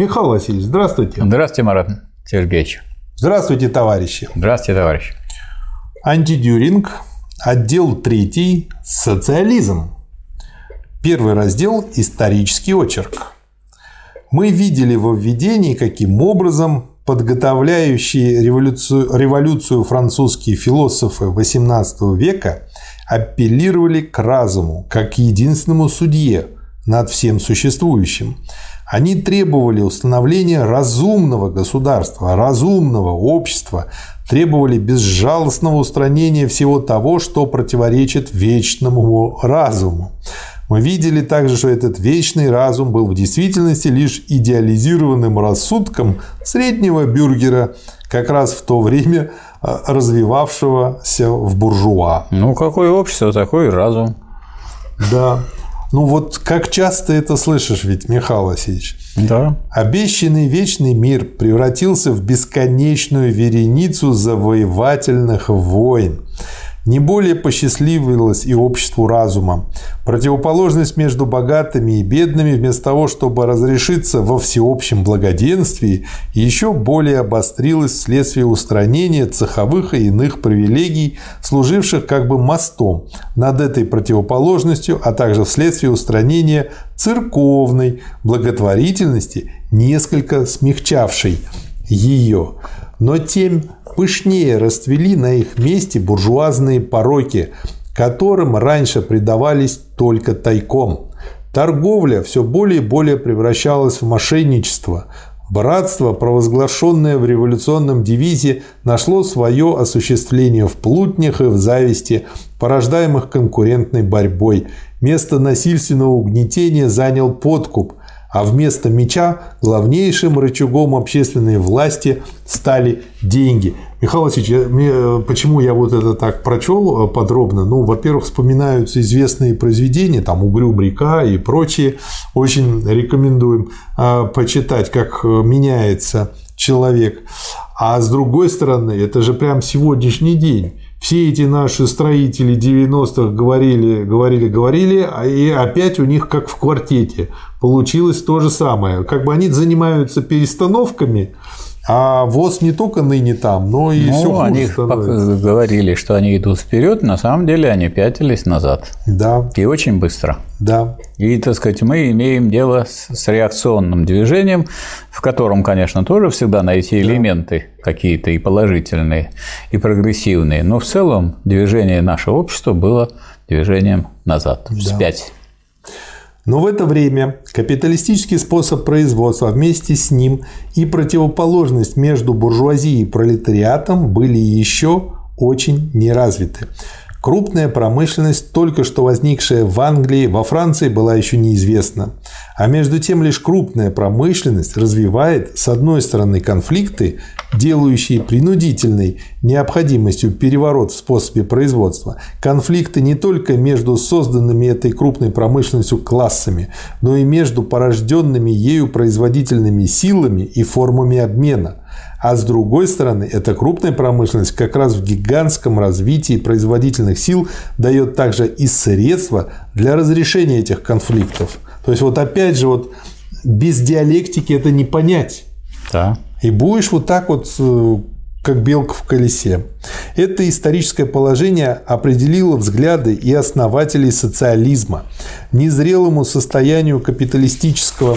Михаил Васильевич, здравствуйте. Здравствуйте, Марат Сергеевич. Здравствуйте, товарищи. Здравствуйте, товарищ. Антидюринг, отдел 3, социализм. Первый раздел – исторический очерк. Мы видели во введении, каким образом подготовляющие революцию, революцию французские философы XVIII века апеллировали к разуму, как единственному судье над всем существующим. Они требовали установления разумного государства, разумного общества, требовали безжалостного устранения всего того, что противоречит вечному разуму. Мы видели также, что этот вечный разум был в действительности лишь идеализированным рассудком среднего бюргера, как раз в то время а, развивавшегося в буржуа. Ну, какое общество, такой разум. Да. Ну вот как часто это слышишь ведь, Михаил Васильевич? Да. Обещанный вечный мир превратился в бесконечную вереницу завоевательных войн. Не более посчастливилось и обществу разума. Противоположность между богатыми и бедными, вместо того, чтобы разрешиться во всеобщем благоденствии, еще более обострилась вследствие устранения цеховых и иных привилегий, служивших как бы мостом над этой противоположностью, а также вследствие устранения церковной благотворительности, несколько смягчавшей ее. Но тем пышнее расцвели на их месте буржуазные пороки, которым раньше предавались только тайком. Торговля все более и более превращалась в мошенничество. Братство, провозглашенное в революционном девизе, нашло свое осуществление в плутнях и в зависти, порождаемых конкурентной борьбой. Место насильственного угнетения занял подкуп, а вместо меча главнейшим рычагом общественной власти стали деньги. Михаил Васильевич, мне, почему я вот это так прочел э, подробно? Ну, во-первых, вспоминаются известные произведения, там «Угрюм река» и прочие. Очень рекомендуем э, почитать, как меняется человек. А с другой стороны, это же прям сегодняшний день все эти наши строители 90-х говорили, говорили, говорили, а и опять у них как в квартете получилось то же самое. Как бы они занимаются перестановками, а ВОЗ не только ныне там, но и ну, все хуже они становится. говорили, что они идут вперед, на самом деле они пятились назад. Да. И очень быстро. Да. И, так сказать, мы имеем дело с реакционным движением, в котором, конечно, тоже всегда найти элементы да. какие-то и положительные, и прогрессивные. Но в целом движение нашего общества было движением назад, вспять. Но в это время капиталистический способ производства вместе с ним и противоположность между буржуазией и пролетариатом были еще очень неразвиты. Крупная промышленность, только что возникшая в Англии, во Франции была еще неизвестна. А между тем лишь крупная промышленность развивает, с одной стороны, конфликты, делающие принудительной необходимостью переворот в способе производства, конфликты не только между созданными этой крупной промышленностью классами, но и между порожденными ею производительными силами и формами обмена. А с другой стороны, эта крупная промышленность как раз в гигантском развитии производительных сил дает также и средства для разрешения этих конфликтов. То есть вот опять же вот без диалектики это не понять. Да. И будешь вот так вот э, как белка в колесе. Это историческое положение определило взгляды и основателей социализма. Незрелому состоянию капиталистического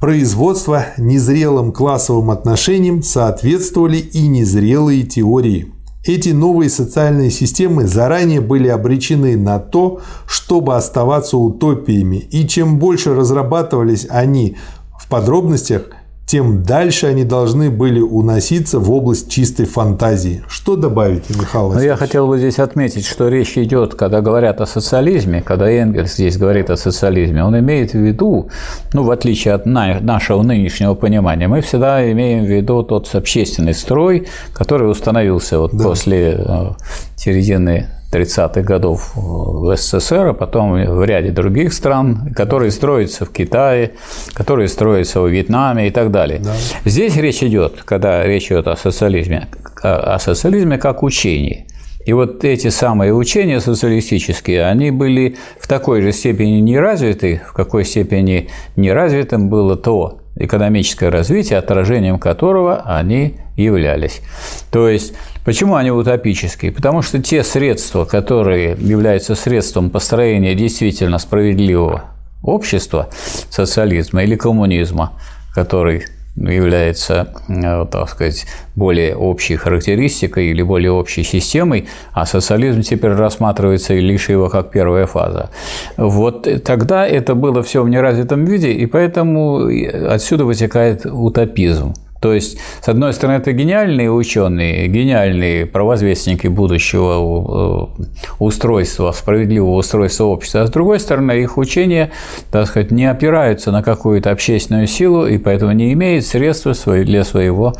производства незрелым классовым отношениям соответствовали и незрелые теории. Эти новые социальные системы заранее были обречены на то, чтобы оставаться утопиями, и чем больше разрабатывались они в подробностях – тем дальше они должны были уноситься в область чистой фантазии. Что добавить, Михаил Ну, я хотел бы здесь отметить, что речь идет, когда говорят о социализме, когда Энгельс здесь говорит о социализме, он имеет в виду, ну, в отличие от нашего нынешнего понимания, мы всегда имеем в виду тот общественный строй, который установился вот да. после э, середины 30-х годов в СССР, а потом в ряде других стран, которые строятся в Китае, которые строятся в Вьетнаме и так далее. Да. Здесь речь идет, когда речь идет о социализме, о социализме как учении. И вот эти самые учения социалистические, они были в такой же степени неразвиты, в какой степени неразвитым было то экономическое развитие, отражением которого они являлись. То есть, почему они утопические? Потому что те средства, которые являются средством построения действительно справедливого общества, социализма или коммунизма, который является, э, так сказать, более общей характеристикой или более общей системой, а социализм теперь рассматривается лишь его как первая фаза. Вот тогда это было все в неразвитом виде, и поэтому отсюда вытекает утопизм. То есть, с одной стороны, это гениальные ученые, гениальные провозвестники будущего э, устройства, справедливого устройства общества, а с другой стороны, их учения, так сказать, не опираются на какую-то общественную силу и поэтому не имеют средств для своего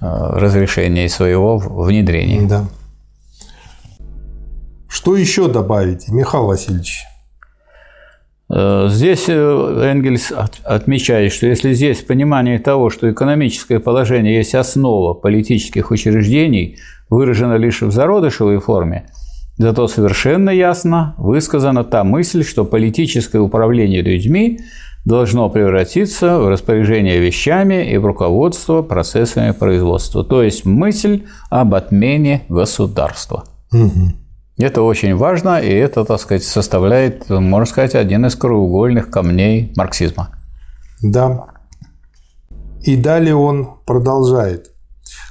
э, разрешения и своего внедрения. Да. Что еще добавить, Михаил Васильевич? Э, здесь э, Энгельс отмечает, что если здесь понимание того, что экономическое положение есть основа политических учреждений, выражено лишь в зародышевой форме, зато совершенно ясно высказана та мысль, что политическое управление людьми должно превратиться в распоряжение вещами и в руководство процессами производства, то есть мысль об отмене государства. Угу. Это очень важно, и это, так сказать, составляет, можно сказать, один из краеугольных камней марксизма. Да. И далее он продолжает.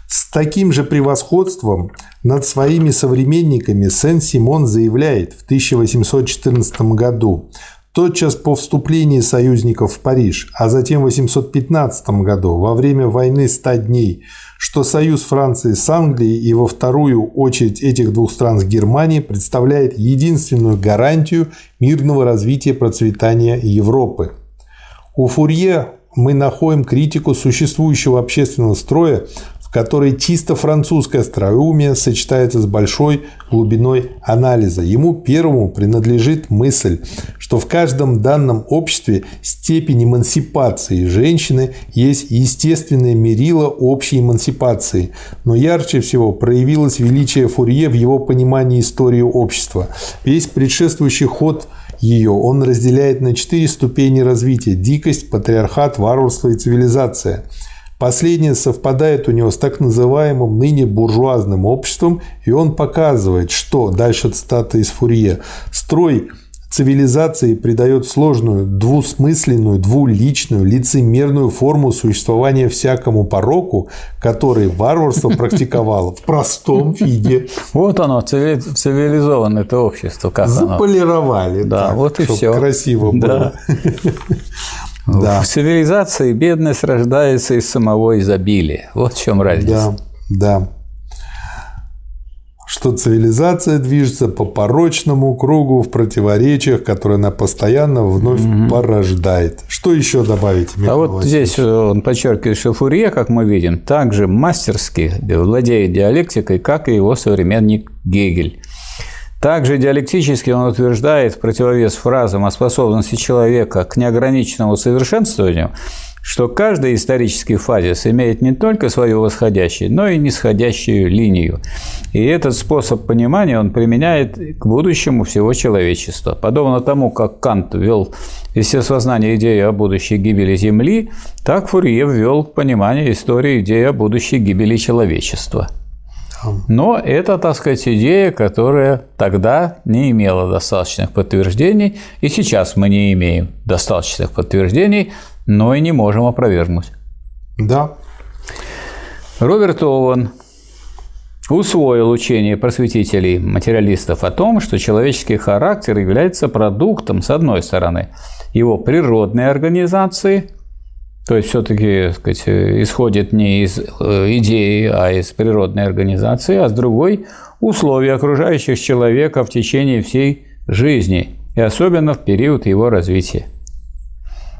С таким же превосходством над своими современниками Сен-Симон заявляет в 1814 году, тотчас по вступлении союзников в Париж, а затем в 1815 году, во время войны «Ста дней», что союз Франции с Англией и во вторую очередь этих двух стран с Германией представляет единственную гарантию мирного развития процветания Европы. У Фурье мы находим критику существующего общественного строя которой чисто французское остроумие сочетается с большой глубиной анализа. Ему первому принадлежит мысль, что в каждом данном обществе степень эмансипации женщины есть естественное мерило общей эмансипации, но ярче всего проявилось величие Фурье в его понимании истории общества. Весь предшествующий ход ее он разделяет на четыре ступени развития – дикость, патриархат, варварство и цивилизация – Последнее совпадает у него с так называемым ныне буржуазным обществом, и он показывает, что, дальше цитата из Фурье, строй цивилизации придает сложную, двусмысленную, двуличную, лицемерную форму существования всякому пороку, который варварство практиковало в простом виде. Вот оно, цивилизованное это общество. Как Заполировали. Да, вот и все. Красиво было. Да. В цивилизации бедность рождается из самого изобилия. Вот в чем разница. Да, да. Что цивилизация движется по порочному кругу в противоречиях, которые она постоянно вновь угу. порождает. Что еще добавить? Михаил а вот здесь он подчеркивает, что Фурье, как мы видим, также мастерски владеет диалектикой, как и его современник Гегель. Также диалектически он утверждает в противовес фразам о способности человека к неограниченному совершенствованию, что каждый исторический фазис имеет не только свою восходящую, но и нисходящую линию. И этот способ понимания он применяет к будущему всего человечества. Подобно тому, как Кант ввел естествознание идею о будущей гибели Земли, так Фурье ввел понимание истории идеи о будущей гибели человечества. Но это, так сказать, идея, которая тогда не имела достаточных подтверждений, и сейчас мы не имеем достаточных подтверждений, но и не можем опровергнуть. Да. Роберт Оуэн усвоил учение просветителей материалистов о том, что человеческий характер является продуктом, с одной стороны, его природной организации, то есть все-таки сказать, исходит не из э, идеи, а из природной организации, а с другой – условия окружающих человека в течение всей жизни, и особенно в период его развития.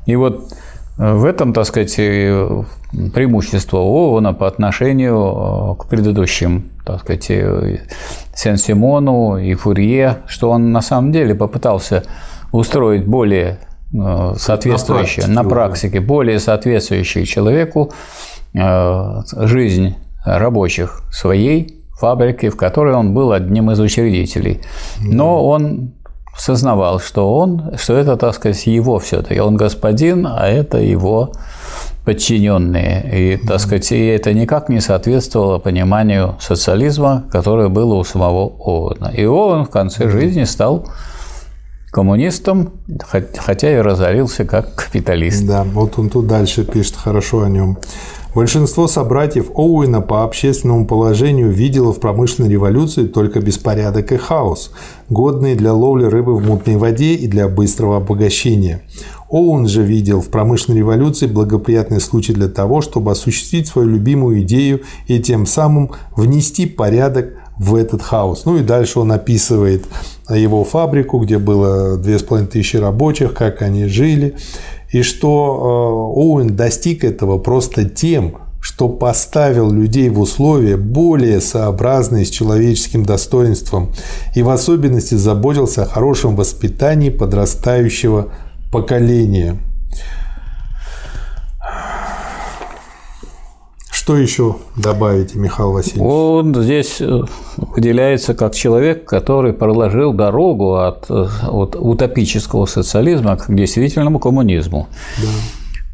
И вот э, в этом, так сказать, преимущество Ована по отношению э, к предыдущим, так сказать, Сен-Симону и Фурье, что он на самом деле попытался устроить более Э, соответствующие на практике, на практике более соответствующие человеку э, жизнь рабочих своей фабрики, в которой он был одним из учредителей. Но он сознавал, что он, что это, так сказать, его все-таки. Он господин, а это его подчиненные. И, так сказать, и это никак не соответствовало пониманию социализма, которое было у самого Оуэна. И Оуэн в конце жизни стал коммунистом, хотя и разорился как капиталист. Да, вот он тут дальше пишет хорошо о нем. Большинство собратьев Оуэна по общественному положению видело в промышленной революции только беспорядок и хаос, годные для ловли рыбы в мутной воде и для быстрого обогащения. Оуэн же видел в промышленной революции благоприятный случай для того, чтобы осуществить свою любимую идею и тем самым внести порядок в этот хаос. Ну и дальше он описывает его фабрику, где было 2500 рабочих, как они жили, и что э, Оуэн достиг этого просто тем, что поставил людей в условия более сообразные с человеческим достоинством и в особенности заботился о хорошем воспитании подрастающего поколения. Что еще добавите, Михаил Васильевич? Он здесь э, выделяется как человек, который проложил дорогу от, э, от утопического социализма к действительному коммунизму. Да.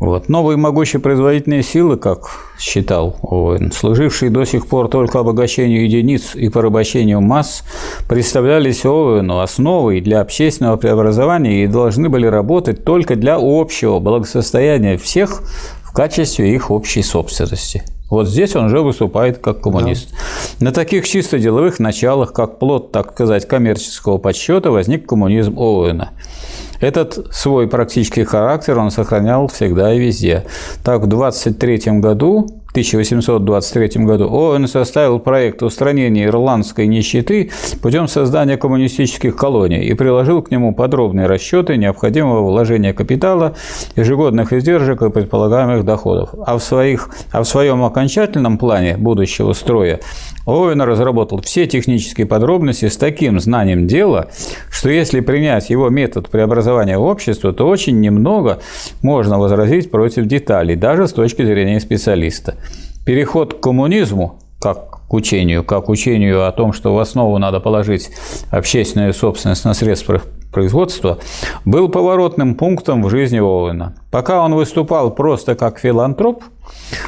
Вот. Новые могущие производительные силы, как считал Оуэн, служившие до сих пор только обогащению единиц и порабощению масс, представлялись Оуэну основой для общественного преобразования и должны были работать только для общего благосостояния всех в качестве их общей собственности. Вот здесь он уже выступает как коммунист. Да. На таких чисто деловых началах, как плод, так сказать, коммерческого подсчета, возник коммунизм Оуэна. Этот свой практический характер он сохранял всегда и везде. Так, в 23 году 1823 году ООН составил проект устранения ирландской нищеты путем создания коммунистических колоний и приложил к нему подробные расчеты необходимого вложения капитала, ежегодных издержек и предполагаемых доходов. А в, своих, а в своем окончательном плане будущего строя Оуэн разработал все технические подробности с таким знанием дела, что если принять его метод преобразования общества, то очень немного можно возразить против деталей, даже с точки зрения специалиста. Переход к коммунизму, как к учению, как к учению о том, что в основу надо положить общественную собственность на средства производства, был поворотным пунктом в жизни Оуэна. Пока он выступал просто как филантроп,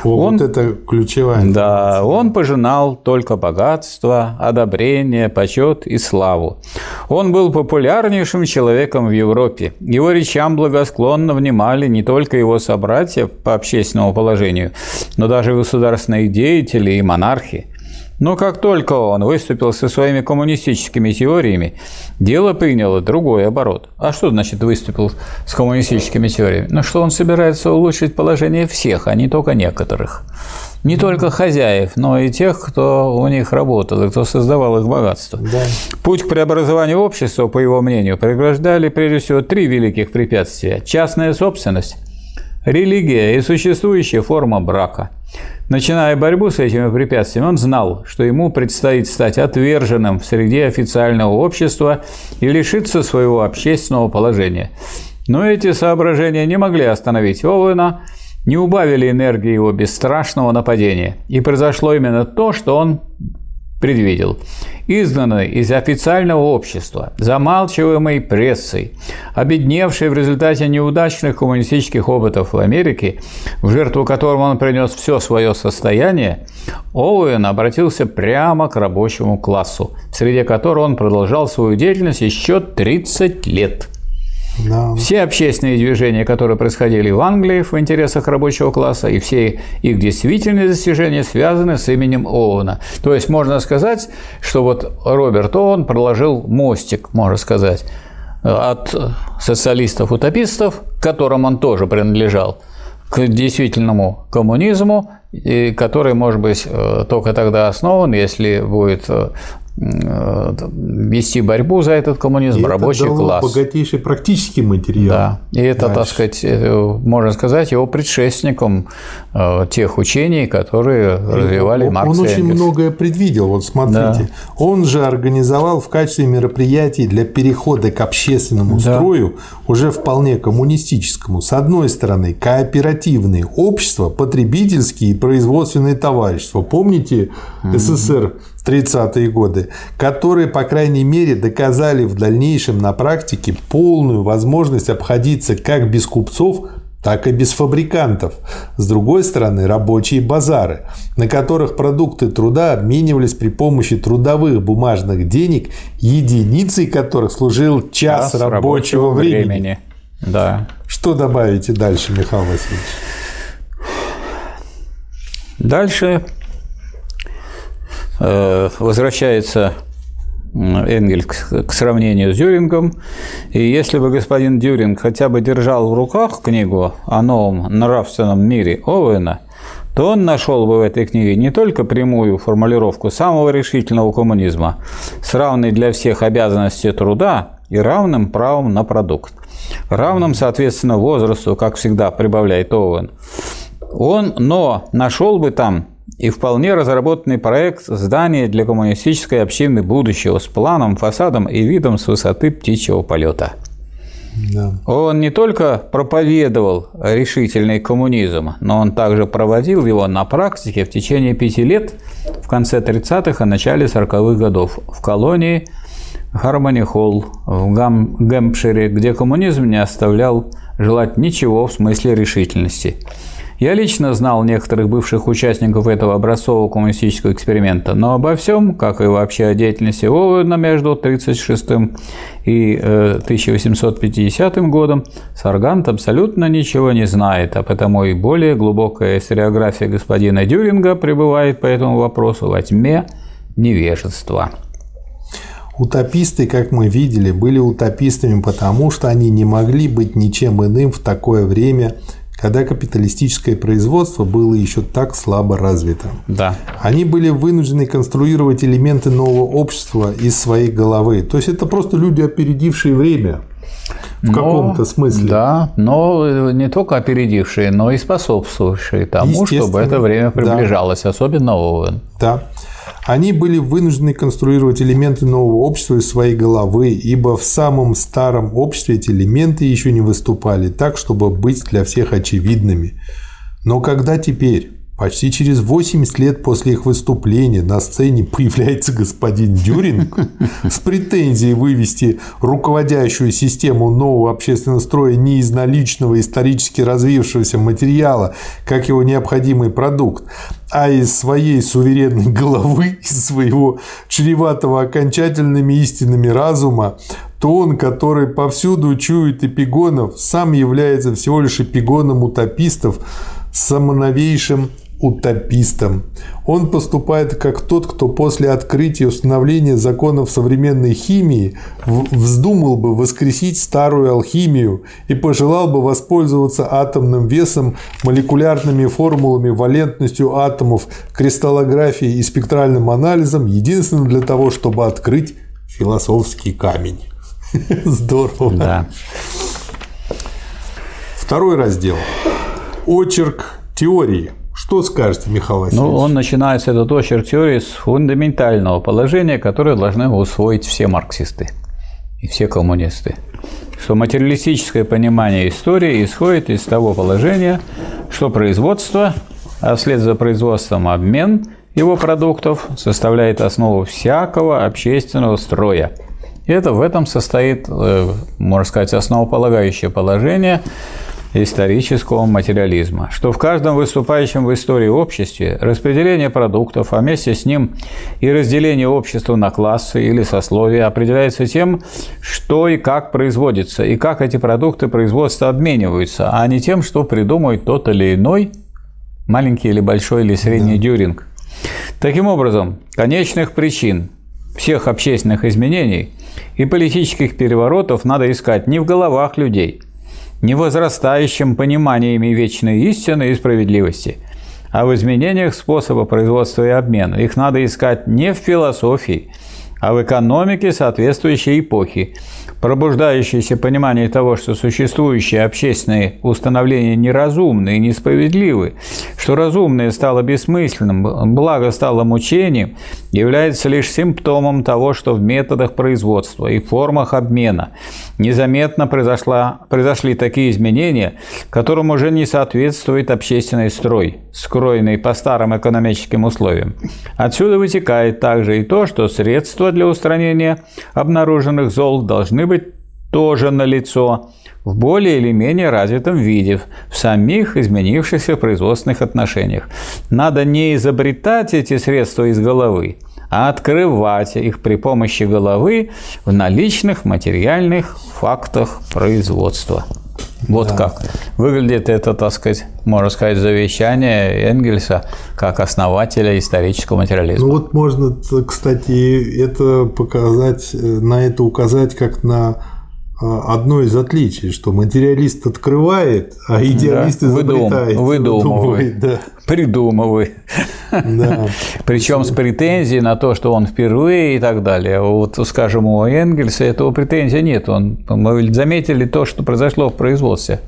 О, он, вот это ключевая Да, он пожинал только богатство, одобрение, почет и славу. Он был популярнейшим человеком в Европе. Его речам благосклонно внимали не только его собратья по общественному положению, но даже государственные деятели и монархи. Но как только он выступил со своими коммунистическими теориями, дело приняло другой оборот. А что значит выступил с коммунистическими теориями? Ну, что он собирается улучшить положение всех, а не только некоторых. Не только хозяев, но и тех, кто у них работал и кто создавал их богатство. Да. Путь к преобразованию общества, по его мнению, преграждали прежде всего три великих препятствия. Частная собственность, религия и существующая форма брака – Начиная борьбу с этими препятствиями, он знал, что ему предстоит стать отверженным в среде официального общества и лишиться своего общественного положения. Но эти соображения не могли остановить Оуэна, не убавили энергии его бесстрашного нападения. И произошло именно то, что он предвидел. Изгнанный из официального общества, замалчиваемый прессой, обедневший в результате неудачных коммунистических опытов в Америке, в жертву которому он принес все свое состояние, Оуэн обратился прямо к рабочему классу, среди которого он продолжал свою деятельность еще 30 лет – да. Все общественные движения, которые происходили в Англии в интересах рабочего класса, и все их действительные достижения связаны с именем Оуэна. То есть можно сказать, что вот Роберт Оуэн проложил мостик, можно сказать, от социалистов-утопистов, к которым он тоже принадлежал, к действительному коммунизму, который может быть э, только тогда основан, если будет Э, вести борьбу за этот коммунизм, и рабочий это класс. богатейший практический материал. Да, и это, Дальше. так сказать, э, можно сказать, его предшественником э, тех учений, которые и развивали он, Маркс Он очень Энгельс. многое предвидел, вот смотрите. Да. Он же организовал в качестве мероприятий для перехода к общественному да. строю уже вполне коммунистическому. С одной стороны, кооперативные общества, потребительские и производственные товарищества. Помните СССР 30-е годы, которые, по крайней мере, доказали в дальнейшем на практике полную возможность обходиться как без купцов, так и без фабрикантов. С другой стороны, рабочие базары, на которых продукты труда обменивались при помощи трудовых бумажных денег, единицей которых служил час, час рабочего, рабочего времени. времени. Да. Что добавите дальше, Михаил Васильевич? Дальше возвращается Энгельс к сравнению с Дюрингом. И если бы господин Дюринг хотя бы держал в руках книгу о новом нравственном мире Оуэна, то он нашел бы в этой книге не только прямую формулировку самого решительного коммунизма с равной для всех обязанностью труда и равным правом на продукт, равным, соответственно, возрасту, как всегда прибавляет Оуэн, он, но нашел бы там и вполне разработанный проект здания для коммунистической общины будущего с планом, фасадом и видом с высоты птичьего полета. Да. Он не только проповедовал решительный коммунизм, но он также проводил его на практике в течение пяти лет в конце 30-х и начале 40-х годов в колонии Хармони Холл в Гам Гэмпшире, где коммунизм не оставлял желать ничего в смысле решительности – я лично знал некоторых бывших участников этого образцового коммунистического эксперимента, но обо всем, как и вообще о деятельности Оуэна между 1936 и 1850 э, годом, Саргант абсолютно ничего не знает, а потому и более глубокая историография господина Дюринга пребывает по этому вопросу во тьме невежества. Утописты, как мы видели, были утопистами потому, что они не могли быть ничем иным в такое время, когда капиталистическое производство было еще так слабо развито. Да. Они были вынуждены конструировать элементы нового общества из своей головы. То есть это просто люди, опередившие время. В каком-то смысле. Да, но не только опередившие, но и способствовавшие тому, чтобы это время приближалось, да. особенно Оуэн. Да. Они были вынуждены конструировать элементы нового общества из своей головы, ибо в самом старом обществе эти элементы еще не выступали так, чтобы быть для всех очевидными. Но когда теперь Почти через 80 лет после их выступления на сцене появляется господин Дюринг с претензией вывести руководящую систему нового общественного строя не из наличного исторически развившегося материала, как его необходимый продукт, а из своей суверенной головы, из своего чреватого окончательными истинами разума, то он, который повсюду чует эпигонов, сам является всего лишь эпигоном утопистов, самоновейшим утопистом. Он поступает как тот, кто после открытия и установления законов современной химии вздумал бы воскресить старую алхимию и пожелал бы воспользоваться атомным весом, молекулярными формулами, валентностью атомов, кристаллографией и спектральным анализом единственно для того, чтобы открыть философский камень. Здорово. Да. Второй раздел. Очерк теории – что скажете, Михаил Васильевич? Ну, он начинается, этот очерк теории, с фундаментального положения, которое должны усвоить все марксисты и все коммунисты. Что материалистическое понимание истории исходит из того положения, что производство, а вслед за производством обмен его продуктов составляет основу всякого общественного строя. И это в этом состоит, э, можно сказать, основополагающее положение исторического материализма, что в каждом выступающем в истории обществе распределение продуктов, а вместе с ним и разделение общества на классы или сословия определяется тем, что и как производится, и как эти продукты производства обмениваются, а не тем, что придумает тот или иной маленький или большой или средний да. дюринг. Таким образом, конечных причин всех общественных изменений и политических переворотов надо искать не в головах людей – невозрастающим пониманиями вечной истины и справедливости, а в изменениях способа производства и обмена. Их надо искать не в философии, а в экономике соответствующей эпохи, пробуждающееся понимание того, что существующие общественные установления неразумны и несправедливы, что разумное стало бессмысленным, благо стало мучением, является лишь симптомом того, что в методах производства и формах обмена незаметно произошла, произошли такие изменения, которым уже не соответствует общественный строй, скроенный по старым экономическим условиям. Отсюда вытекает также и то, что средства для устранения обнаруженных зол должны быть тоже налицо в более или менее развитом виде в самих изменившихся производственных отношениях. Надо не изобретать эти средства из головы, а открывать их при помощи головы в наличных материальных фактах производства. Вот да. как выглядит это, так сказать, можно сказать, завещание Энгельса как основателя исторического материализма. Ну вот можно, кстати, это показать, э, на это указать как на одно из отличий, что материалист открывает, а идеалист да, изобретает. Выдумывает, да. придумывает. Да. Причем с претензией на то, что он впервые и так далее. Вот, скажем, у Энгельса этого претензий нет. Он, мы заметили то, что произошло в производстве.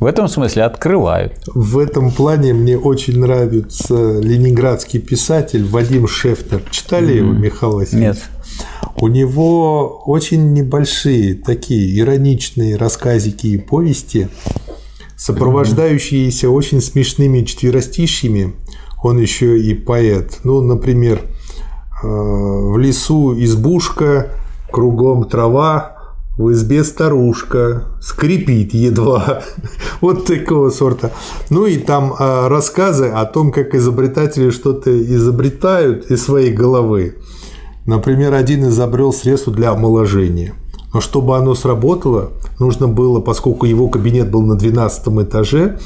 В этом смысле открывают. В этом плане мне очень нравится ленинградский писатель Вадим Шефтер. Читали mm-hmm. его, Михаил Васильевич? Нет. У него очень небольшие такие ироничные рассказики и повести, сопровождающиеся очень смешными четверостишьями. Он еще и поэт. Ну, например, э, в лесу избушка, кругом трава, в избе старушка, скрипит едва. вот такого сорта. Ну и там э, рассказы о том, как изобретатели что-то изобретают из своей головы. Например, один изобрел средство для омоложения. Но чтобы оно сработало, нужно было, поскольку его кабинет был на 12 этаже,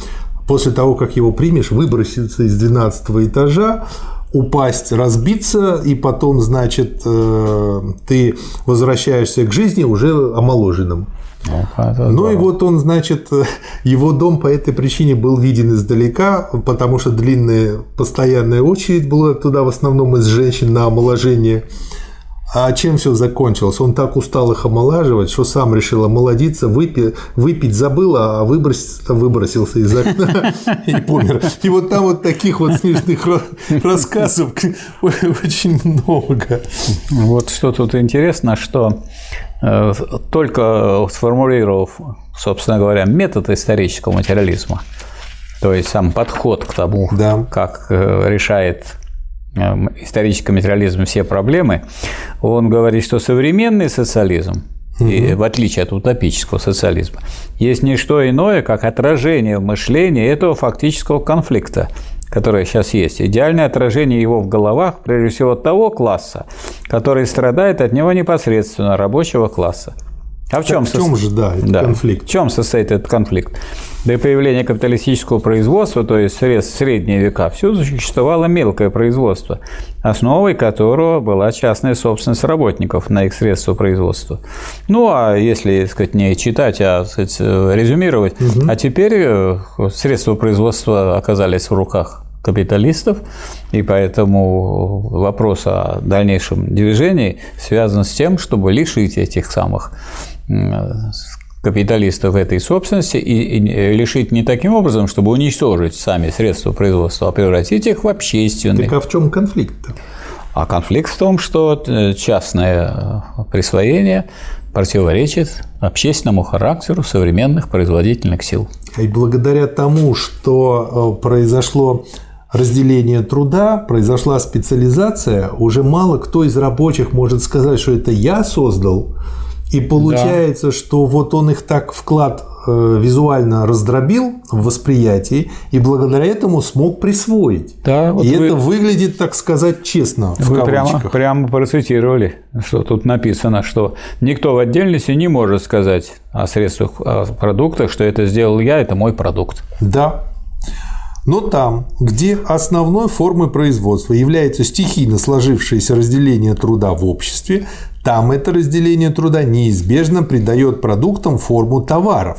после того, как его примешь, выброситься из 12 этажа, упасть, разбиться, и потом, значит, э, ты возвращаешься к жизни уже омоложенным. Ну, ну и вот он, значит, его дом по этой причине был виден издалека, потому что длинная постоянная очередь была туда в основном из женщин на омоложение. А чем все закончилось? Он так устал их омолаживать, что сам решил омолодиться, выпить, выпить забыл, а выбросить выбросился из окна и помер. И вот там вот таких вот смешных рассказов очень много. Вот что тут интересно, что э, только сформулировав, собственно говоря, метод исторического материализма, то есть сам подход к тому, да. как э, решает Эм, исторический материализм все проблемы, он говорит, что современный социализм, угу. и, в отличие от утопического социализма, есть не что иное, как отражение в мышлении этого фактического конфликта, которое сейчас есть. Идеальное отражение его в головах, прежде всего, того класса, который страдает от него непосредственно, рабочего класса. А в чем, в чем же, да, этот да. конфликт? В чем состоит этот конфликт? До появления капиталистического производства, то есть средств средние века, все существовало мелкое производство, основой которого была частная собственность работников на их средства производства. Ну, а если, так сказать, не читать, а сказать, резюмировать, угу. а теперь э, средства производства оказались в руках капиталистов, и поэтому вопрос о дальнейшем движении связан с тем, чтобы лишить этих самых капиталистов этой собственности и лишить не таким образом, чтобы уничтожить сами средства производства, а превратить их в общественные. Так а в чем конфликт-то? А конфликт в том, что э, частное э, присвоение противоречит общественному характеру современных производительных сил. И благодаря тому, что э, произошло разделение труда, произошла специализация, уже мало кто из рабочих может сказать, что это я создал, и получается, да. что вот он их так вклад э, визуально раздробил в восприятии и благодаря этому смог присвоить. Да, вот и вы, это выглядит, так сказать, честно. В вы прямо, прямо процитировали, что тут написано, что никто в отдельности не может сказать о средствах, о продуктах, что это сделал я, это мой продукт. Да, но там, где основной формой производства является стихийно сложившееся разделение труда в обществе, там это разделение труда неизбежно придает продуктам форму товаров,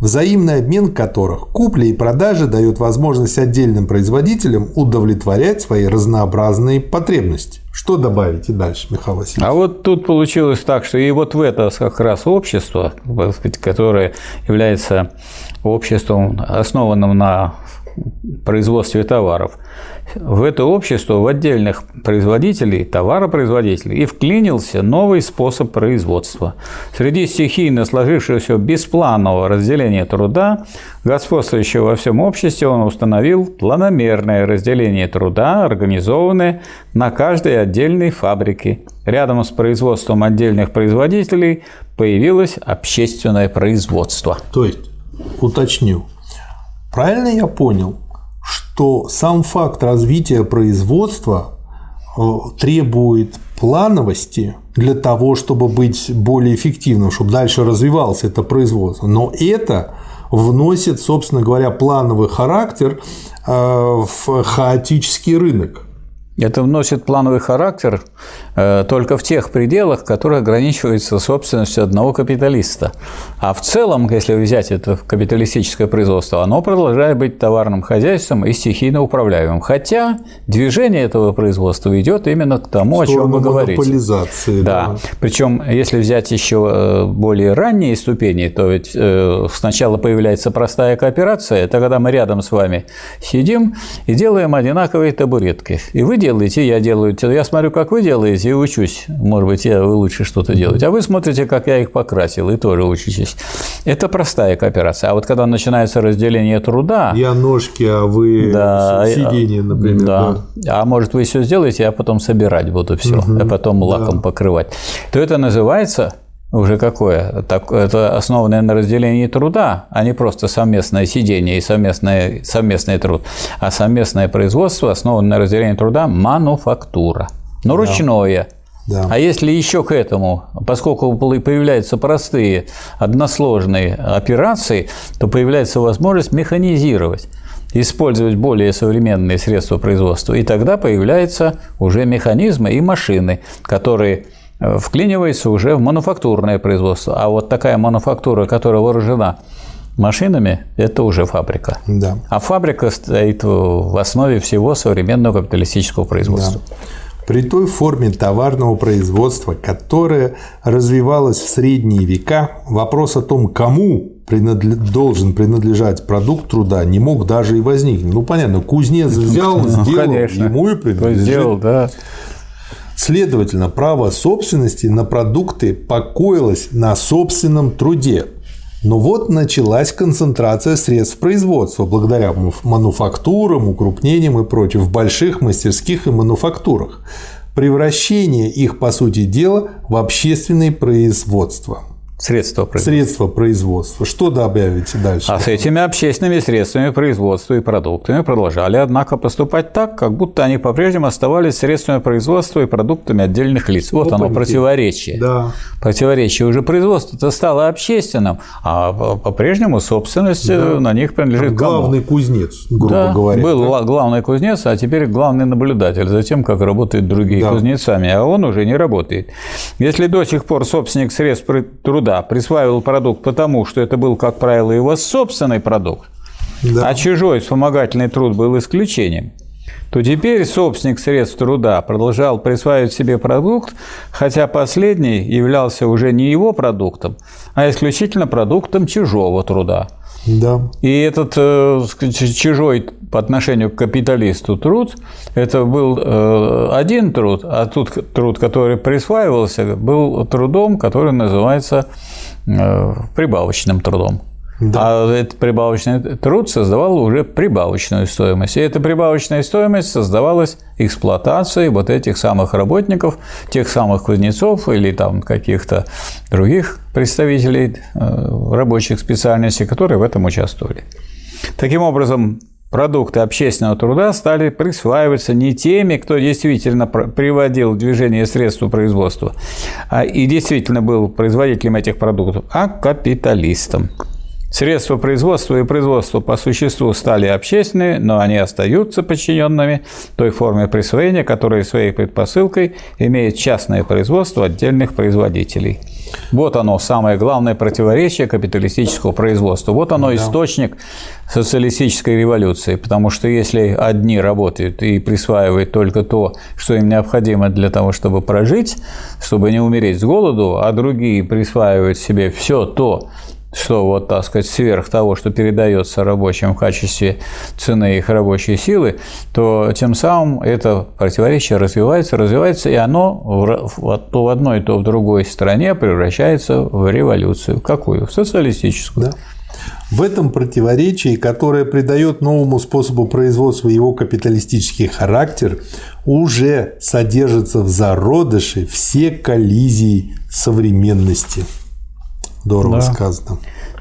взаимный обмен которых, купля и продажа дает возможность отдельным производителям удовлетворять свои разнообразные потребности. Что добавить и дальше, Михаил Васильевич? А вот тут получилось так, что и вот в это как раз общество, которое является обществом, основанным на производстве товаров в это общество, в отдельных производителей, товаропроизводителей, и вклинился новый способ производства. Среди стихийно сложившегося беспланового разделения труда, господствующего во всем обществе, он установил планомерное разделение труда, организованное на каждой отдельной фабрике. Рядом с производством отдельных производителей появилось общественное производство. То есть, уточню, правильно я понял – что сам факт развития производства э, требует плановости для того, чтобы быть более эффективным, чтобы дальше развивалось это производство. Но это вносит, собственно говоря, плановый характер э, в хаотический рынок. Это вносит плановый характер только в тех пределах, которые ограничиваются собственностью одного капиталиста. А в целом, если взять это капиталистическое производство, оно продолжает быть товарным хозяйством и стихийно управляемым. Хотя движение этого производства идет именно к тому, о чем вы говорите. Да. да. Причем, если взять еще э, более ранние ступени, то ведь э, сначала появляется простая кооперация. Это когда мы рядом с вами сидим и делаем одинаковые табуретки. И вы делаете, я делаю. Я смотрю, как вы делаете, и учусь. Может быть, я, вы лучше что-то делаете. А вы смотрите, как я их покрасил, и тоже учитесь. Это простая кооперация. А вот когда начинается разделение труда... Я ножки, а вы да, сиденье, например. Да. да. А может, вы все сделаете, я потом собирать буду все, угу, а потом лаком да. покрывать. То это называется уже какое? Так, это основанное на разделении труда, а не просто совместное сидение и совместное, совместный труд, а совместное производство, основанное на разделении труда – мануфактура. Но да. ручное. Да. А если еще к этому, поскольку появляются простые односложные операции, то появляется возможность механизировать использовать более современные средства производства. И тогда появляются уже механизмы и машины, которые Э, вклинивается уже в мануфактурное производство. А вот такая мануфактура, которая вооружена машинами, это уже фабрика. Да. А фабрика стоит в основе всего современного капиталистического производства. Да. При той форме товарного производства, которая развивалась в средние века, вопрос о том, кому принадлежит, должен принадлежать продукт труда, не мог даже и возникнуть. Ну, понятно, кузнец взял, ну, сделал, Конечно. ему и принадлежит. Сделал, да. Следовательно, право собственности на продукты покоилось на собственном труде. Но вот началась концентрация средств производства благодаря мануфактурам, укрупнениям и прочим в больших мастерских и мануфактурах. Превращение их, по сути дела, в общественное производство. Средства производства. Средства производства. Что добавите дальше? А с этими общественными средствами производства и продуктами продолжали, однако, поступать так, как будто они по-прежнему оставались средствами производства и продуктами отдельных лиц. Вот Опаньки. оно, противоречие. Да. Противоречие. Уже производство-то стало общественным, а по-прежнему собственность э, да. на них принадлежит Главный кому? кузнец, грубо да, говоря. Был да? главный кузнец, а теперь главный наблюдатель за тем, как работают другие да. кузнецами, а он уже не работает. Если до сих пор собственник средств труда труда присваивал продукт потому, что это был, как правило, его собственный продукт, да. а чужой вспомогательный труд был исключением, то теперь собственник средств труда продолжал присваивать себе продукт, хотя последний являлся уже не его продуктом, а исключительно продуктом чужого труда. Да. И этот э, чужой по отношению к капиталисту труд, это был э, один труд, а тут труд, который присваивался, был трудом, который называется э, прибавочным трудом. Да. А этот прибавочный труд создавал уже прибавочную стоимость. И эта прибавочная стоимость создавалась эксплуатацией вот этих самых работников, тех самых кузнецов или там каких-то других представителей э, рабочих специальностей, которые в этом участвовали. Таким образом, продукты общественного труда стали присваиваться не теми, кто действительно приводил движение средства производства и действительно был производителем этих продуктов, а капиталистам. Средства производства и производства по существу стали общественными, но они остаются подчиненными той форме присвоения, которая своей предпосылкой имеет частное производство отдельных производителей. Вот оно, самое главное противоречие капиталистического производства. Вот оно, да. источник социалистической революции. Потому что если одни работают и присваивают только то, что им необходимо для того, чтобы прожить, чтобы не умереть с голоду, а другие присваивают себе все то, что вот, так сказать, сверх того, что передается рабочим в качестве цены их рабочей силы, то тем самым это противоречие развивается, развивается, и оно то в одной, то в другой стране превращается в революцию. Какую? В социалистическую. Да. В этом противоречии, которое придает новому способу производства его капиталистический характер, уже содержатся в зародыше все коллизии современности. Здорово да. сказано.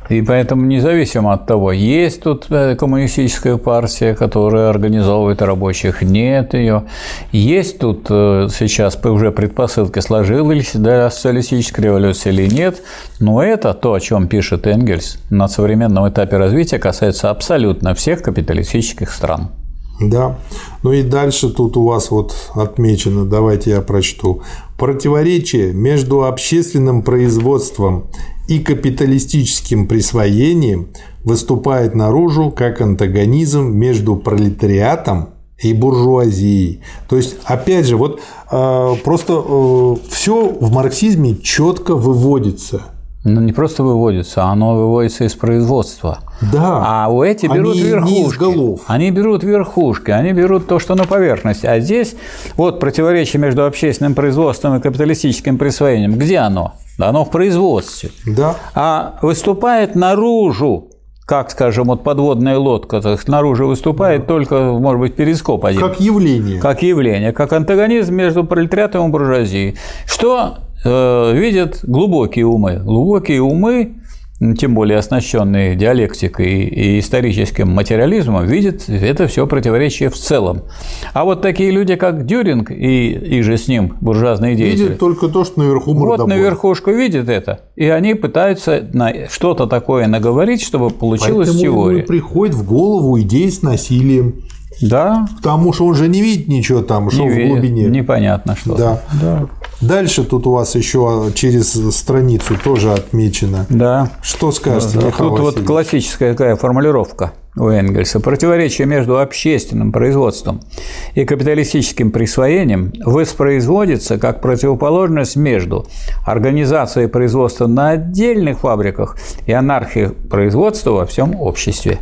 И поэтому независимо от того, есть тут э, коммунистическая партия, которая организовывает рабочих, нет ее. Есть тут э, сейчас уже предпосылки сложились для социалистической революции или нет, но это то, о чем пишет Энгельс на современном этапе развития, касается абсолютно всех капиталистических стран. Да. Ну и дальше тут у вас вот отмечено, давайте я прочту. Противоречие между общественным производством и капиталистическим присвоением выступает наружу как антагонизм между пролетариатом и буржуазией. То есть, опять же, вот э, просто э, все в марксизме четко выводится. Ну, не просто выводится, оно выводится из производства. Да. А у эти берут они верхушки. Не из голов. Они берут верхушки, они берут то, что на поверхности. А здесь вот противоречие между общественным производством и капиталистическим присвоением. Где оно? оно в производстве. Да. А выступает наружу, как, скажем, вот подводная лодка, то есть наружу выступает да. только, может быть, перископ один. Как явление. Как явление, как антагонизм между пролетариатом и буржуазией. Что видят глубокие умы? Глубокие умы тем более оснащенный диалектикой и историческим материализмом, видит это все противоречие в целом. А вот такие люди, как Дюринг и, и же с ним буржуазные деятели... Видят только то, что наверху мордобой. Вот на верхушку видят это, и они пытаются на что-то такое наговорить, чтобы получилась Поэтому теория. Поэтому приходит в голову идеи с насилием. Да. Потому что он же не видит ничего там, что не в видит, глубине. Непонятно что. Да. да. Дальше тут у вас еще через страницу тоже отмечено. Да. Что скажете, да, Тут вот классическая такая формулировка у Энгельса. Противоречие между общественным производством и капиталистическим присвоением воспроизводится как противоположность между организацией производства на отдельных фабриках и анархией производства во всем обществе.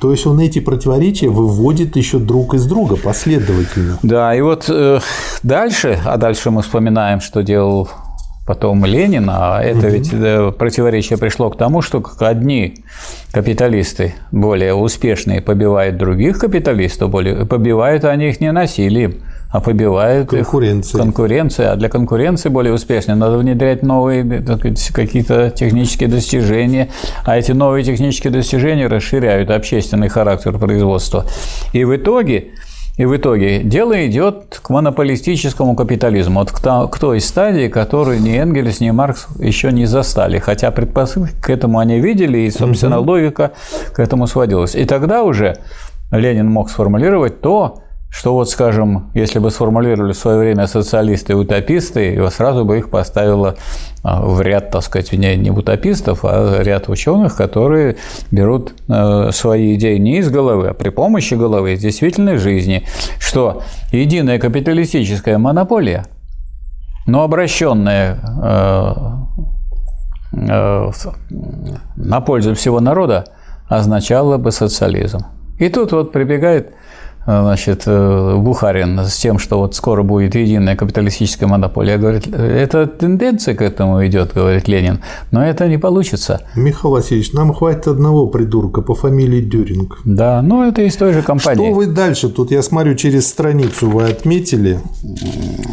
То есть он эти противоречия выводит еще друг из друга последовательно. Да, и вот э, дальше, а дальше мы вспоминаем, что делал потом Ленин, а это угу. ведь э, противоречие пришло к тому, что одни капиталисты более успешные побивают других капиталистов, более побивают они их не насилием, а побивают конкуренция. конкуренция. А для конкуренции более успешной надо внедрять новые какие-то технические достижения, а эти новые технические достижения расширяют общественный характер производства. И в итоге и в итоге дело идет к монополистическому капитализму, вот к, к той стадии, которую ни Энгельс, ни Маркс еще не застали. Хотя предпосылки к этому они видели, и, собственно, угу. логика к этому сводилась. И тогда уже Ленин мог сформулировать то, что вот, скажем, если бы сформулировали в свое время социалисты и утописты, его сразу бы их поставило а, в ряд, так сказать, не, не утопистов, а ряд ученых, которые берут э, свои идеи не из головы, а при помощи головы, из действительной жизни, что единая капиталистическая монополия, но обращенная э, э, на пользу всего народа, означала бы социализм. И тут вот прибегает значит, э, Бухарин с тем, что вот скоро будет единая капиталистическая монополия. Говорит, это тенденция к этому идет, говорит Ленин, но это не получится. Михаил Васильевич, нам хватит одного придурка по фамилии Дюринг. Да, ну это из той же компании. Что вы дальше? Тут я смотрю, через страницу вы отметили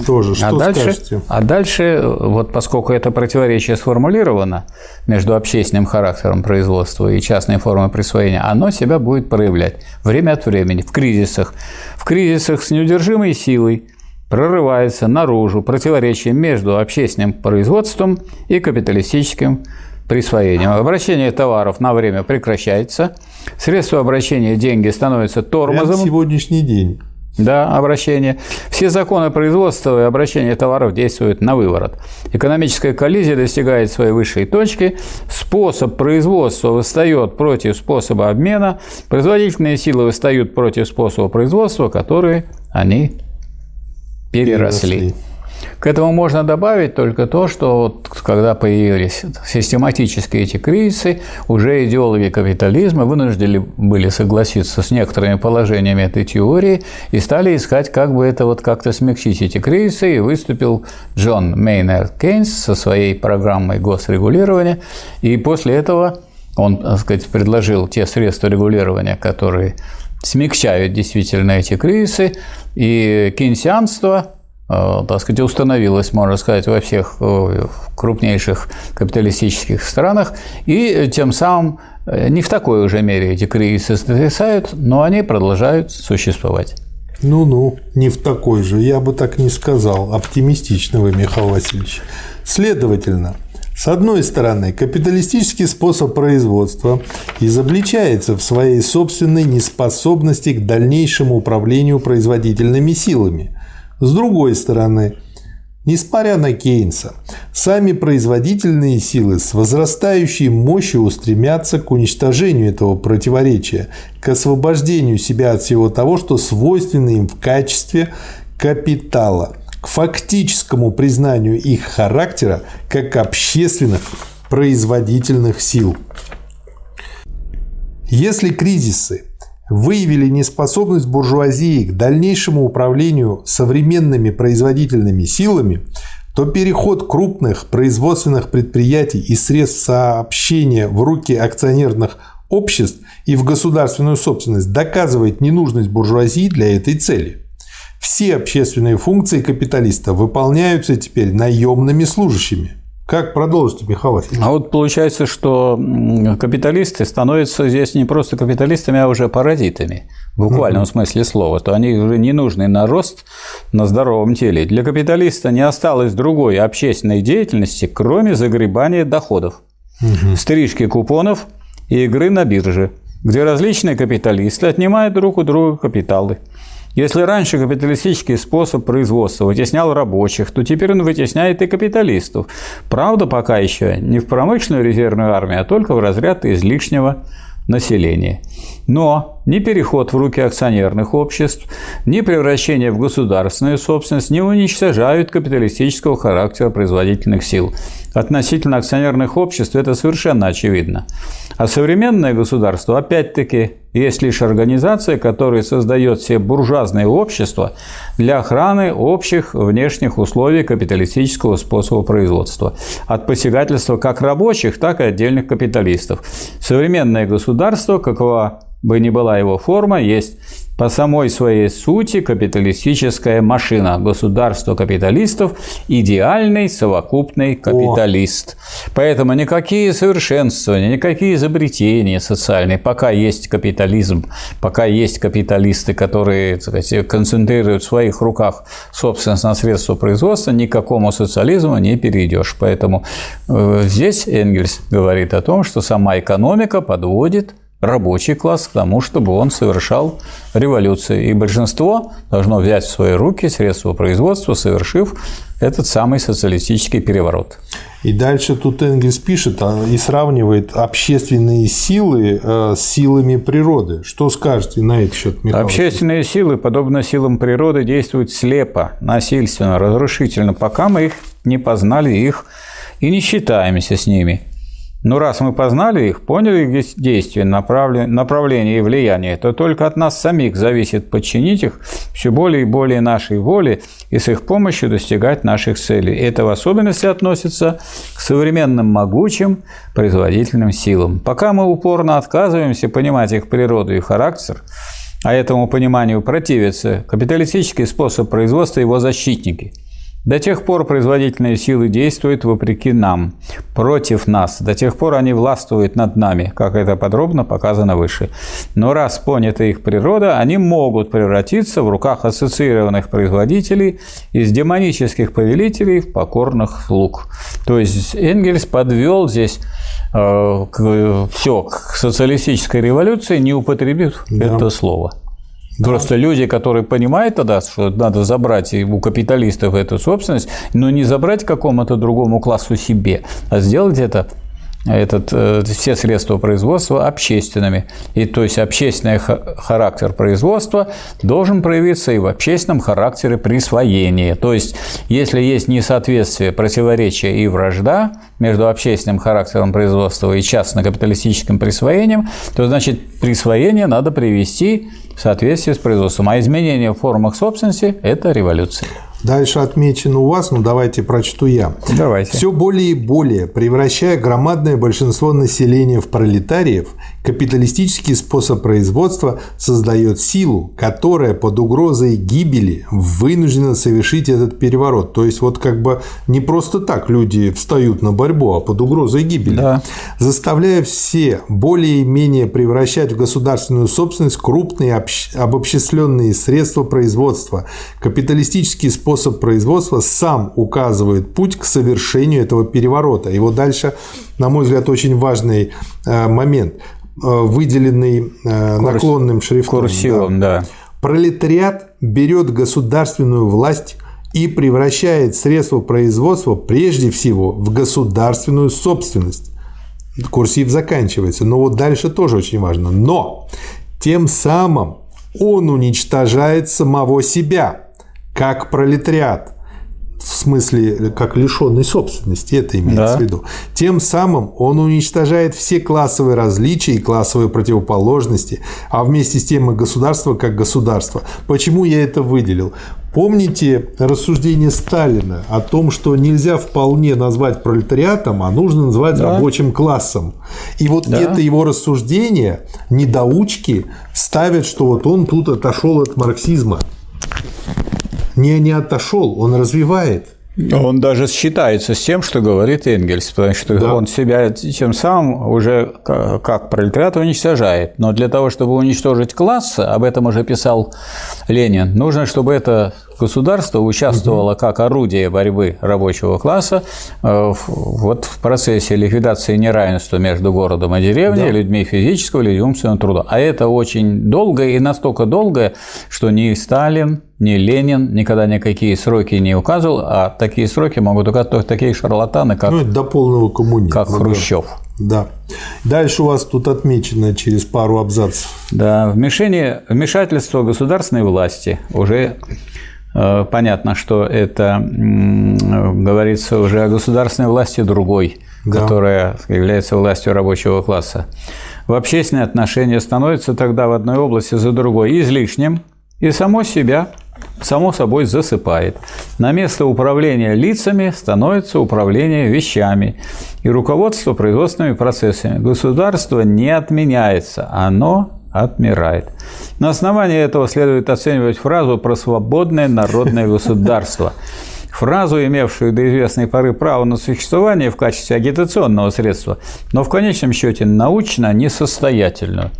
тоже. Что а дальше, скажете? А дальше, вот поскольку это противоречие сформулировано между общественным характером производства и частной формой присвоения, оно себя будет проявлять время от времени в кризисах кризисах. В кризисах с неудержимой силой прорывается наружу противоречие между общественным производством и капиталистическим присвоением. Обращение товаров на время прекращается, средства обращения деньги становятся тормозом. Прямо сегодняшний день. Да, обращение. Все законы производства и обращения товаров действуют на выворот. Экономическая коллизия достигает своей высшей точки, способ производства восстает против способа обмена, производительные силы восстают против способа производства, которые они переросли. переросли. К этому можно добавить только то, что вот, когда появились систематические эти кризисы, уже идеологи капитализма вынуждены были согласиться с некоторыми положениями этой теории и стали искать, как бы это вот как-то смягчить эти кризисы, и выступил Джон Мейнард Кейнс со своей программой госрегулирования, и после этого он, так сказать, предложил те средства регулирования, которые смягчают действительно эти кризисы, и кейнсианство так сказать, установилось, можно сказать, во всех э, крупнейших капиталистических странах, и тем самым э, не в такой уже мере эти кризисы сотрясают, но они продолжают существовать. Ну-ну, не в такой же, я бы так не сказал. Оптимистично вы, Михаил Васильевич. Следовательно, с одной стороны, капиталистический способ производства изобличается в своей собственной неспособности к дальнейшему управлению производительными силами. С другой стороны, Несмотря на Кейнса, сами производительные силы с возрастающей мощью устремятся к уничтожению этого противоречия, к освобождению себя от всего того, что свойственно им в качестве капитала – к фактическому признанию их характера как общественных производительных сил. Если кризисы выявили неспособность буржуазии к дальнейшему управлению современными производительными силами, то переход крупных производственных предприятий и средств сообщения в руки акционерных обществ и в государственную собственность доказывает ненужность буржуазии для этой цели. Все общественные функции капиталиста выполняются теперь наемными служащими. Как продолжите, Васильевич? А вот получается, что капиталисты становятся здесь не просто капиталистами, а уже паразитами в буквальном смысле слова, то они уже не нужны на рост на здоровом теле. Для капиталиста не осталось другой общественной деятельности, кроме загребания доходов, угу. стрижки купонов и игры на бирже, где различные капиталисты отнимают друг у друга капиталы. Если раньше капиталистический способ производства вытеснял рабочих, то теперь он вытесняет и капиталистов. Правда, пока еще не в промышленную резервную армию, а только в разряд излишнего населения. Но ни переход в руки акционерных обществ, ни превращение в государственную собственность не уничтожают капиталистического характера производительных сил. Относительно акционерных обществ это совершенно очевидно. А современное государство, опять-таки, есть лишь организация, которая создает все буржуазные общества для охраны общих внешних условий капиталистического способа производства. От посягательства как рабочих, так и отдельных капиталистов. Современное государство, какова бы ни была его форма, есть по самой своей сути капиталистическая машина. Государство капиталистов – идеальный совокупный капиталист. О. Поэтому никакие совершенствования, никакие изобретения социальные, пока есть капитализм, пока есть капиталисты, которые так сказать, концентрируют в своих руках собственность на средства производства, никакому социализму не перейдешь. Поэтому э, здесь Энгельс говорит о том, что сама экономика подводит рабочий класс к тому, чтобы он совершал революцию. И большинство должно взять в свои руки средства производства, совершив этот самый социалистический переворот. И дальше тут Энгельс пишет а, и сравнивает общественные силы э, с силами природы. Что скажете на этот счет, Михаил? Общественные силы, подобно силам природы, действуют слепо, насильственно, разрушительно, пока мы их не познали их и не считаемся с ними. Но раз мы познали их, поняли их действия, направление и влияние, то только от нас самих зависит подчинить их все более и более нашей воле и с их помощью достигать наших целей. Это в особенности относится к современным могучим производительным силам. Пока мы упорно отказываемся понимать их природу и характер, а этому пониманию противится капиталистический способ производства его защитники – до тех пор производительные силы действуют вопреки нам, против нас. До тех пор они властвуют над нами, как это подробно показано выше. Но раз понята их природа, они могут превратиться в руках ассоциированных производителей из демонических повелителей в покорных слуг. То есть Энгельс подвел здесь э, к, все к социалистической революции, не употребив да. это слово. Просто люди, которые понимают тогда, что надо забрать у капиталистов эту собственность, но не забрать какому-то другому классу себе, а сделать это этот, э, все средства производства общественными. И то есть общественный характер производства должен проявиться и в общественном характере присвоения. То есть, если есть несоответствие, противоречие и вражда между общественным характером производства и частно-капиталистическим присвоением, то значит присвоение надо привести в соответствии с производством. А изменение в формах собственности – это революция. Дальше отмечено у вас, ну давайте прочту я. Давайте. Все более и более, превращая громадное большинство населения в пролетариев, капиталистический способ производства создает силу, которая под угрозой гибели вынуждена совершить этот переворот. То есть вот как бы не просто так люди встают на борьбу, а под угрозой гибели. Да. Заставляя все более-менее превращать в государственную собственность крупные обобщенные средства производства. Капиталистический способ производства сам указывает путь к совершению этого переворота. И вот дальше, на мой взгляд, очень важный э, момент, выделенный э, Курс, наклонным шрифтом. Курсивом, да. да. Пролетариат берет государственную власть и превращает средства производства прежде всего в государственную собственность. Курсив заканчивается. Но вот дальше тоже очень важно. Но тем самым он уничтожает самого себя как пролетариат, в смысле, как лишенный собственности, это имеется да. в виду. Тем самым он уничтожает все классовые различия и классовые противоположности, а вместе с тем и государство как государство. Почему я это выделил? Помните рассуждение Сталина о том, что нельзя вполне назвать пролетариатом, а нужно назвать да. рабочим классом. И вот да. это его рассуждение, недоучки ставят, что вот он тут отошел от марксизма не, не отошел, он развивает. Он даже считается с тем, что говорит Энгельс, потому что да. он себя тем самым уже как пролетариат уничтожает. Но для того, чтобы уничтожить класс, об этом уже писал Ленин, нужно, чтобы это государство участвовало как орудие борьбы рабочего класса э, вот в процессе ликвидации неравенства между городом и деревней, да. людьми физического или умственного труда. А это очень долго и настолько долго, что ни Сталин, ни Ленин никогда никакие сроки не указывал, а такие сроки могут указать только такие шарлатаны, как, ну, до полного коммунизма, как Хрущев. Да. Дальше у вас тут отмечено через пару абзацев. Да, вмешение, вмешательство государственной власти уже понятно, что это говорится уже о государственной власти другой, да. которая является властью рабочего класса. В общественные отношения становится тогда в одной области за другой излишним, и само себя само собой засыпает. На место управления лицами становится управление вещами и руководство производственными процессами. Государство не отменяется, оно отмирает. На основании этого следует оценивать фразу про свободное народное государство. Фразу, имевшую до известной поры право на существование в качестве агитационного средства, но в конечном счете научно несостоятельную.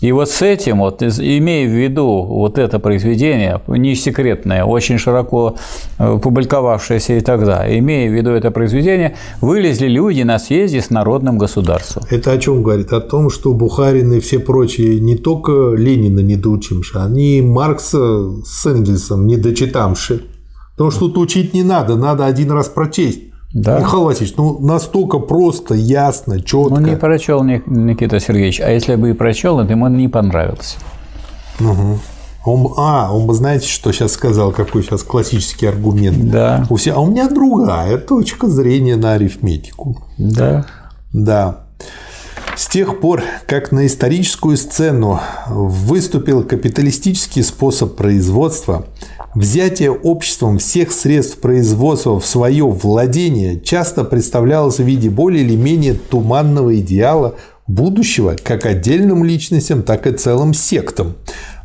И вот с этим, вот, имея в виду вот это произведение, не секретное, очень широко э, публиковавшееся и тогда, имея в виду это произведение, вылезли люди на съезде с народным государством. Это о чем говорит? О том, что Бухарин и все прочие не только Ленина не доучимши, они Маркса с Энгельсом не дочитамши. Потому что тут учить не надо, надо один раз прочесть. Да. Михаил Васильевич, ну настолько просто, ясно, четко. Ну не прочел Никита Сергеевич, а если бы и прочел, это ему не понравилось. Угу. Он, а, он бы, знаете, что сейчас сказал, какой сейчас классический аргумент. Да. У всех, а у меня другая точка зрения на арифметику. Да. Да. С тех пор, как на историческую сцену выступил капиталистический способ производства, Взятие обществом всех средств производства в свое владение часто представлялось в виде более или менее туманного идеала будущего как отдельным личностям, так и целым сектам.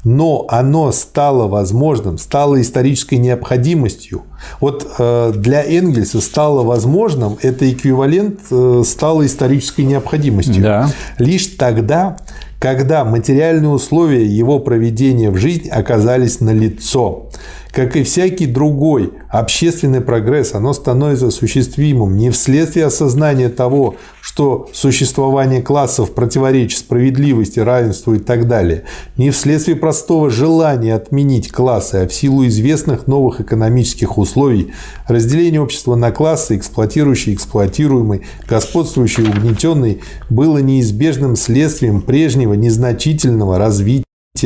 Но оно стало возможным, стало исторической необходимостью. Вот э, для Энгельса стало возможным, это эквивалент э, стало исторической необходимостью. Да. Лишь тогда, когда материальные условия его проведения в жизнь оказались налицо, Как и всякий другой общественный прогресс, оно становится осуществимым не вследствие осознания того, что существование классов противоречит справедливости, равенству и так далее, не вследствие простого желания отменить классы, а в силу известных новых экономических условий, разделение общества на классы, эксплуатирующий, эксплуатируемый, господствующий, угнетенный, было неизбежным следствием прежнего незначительного развития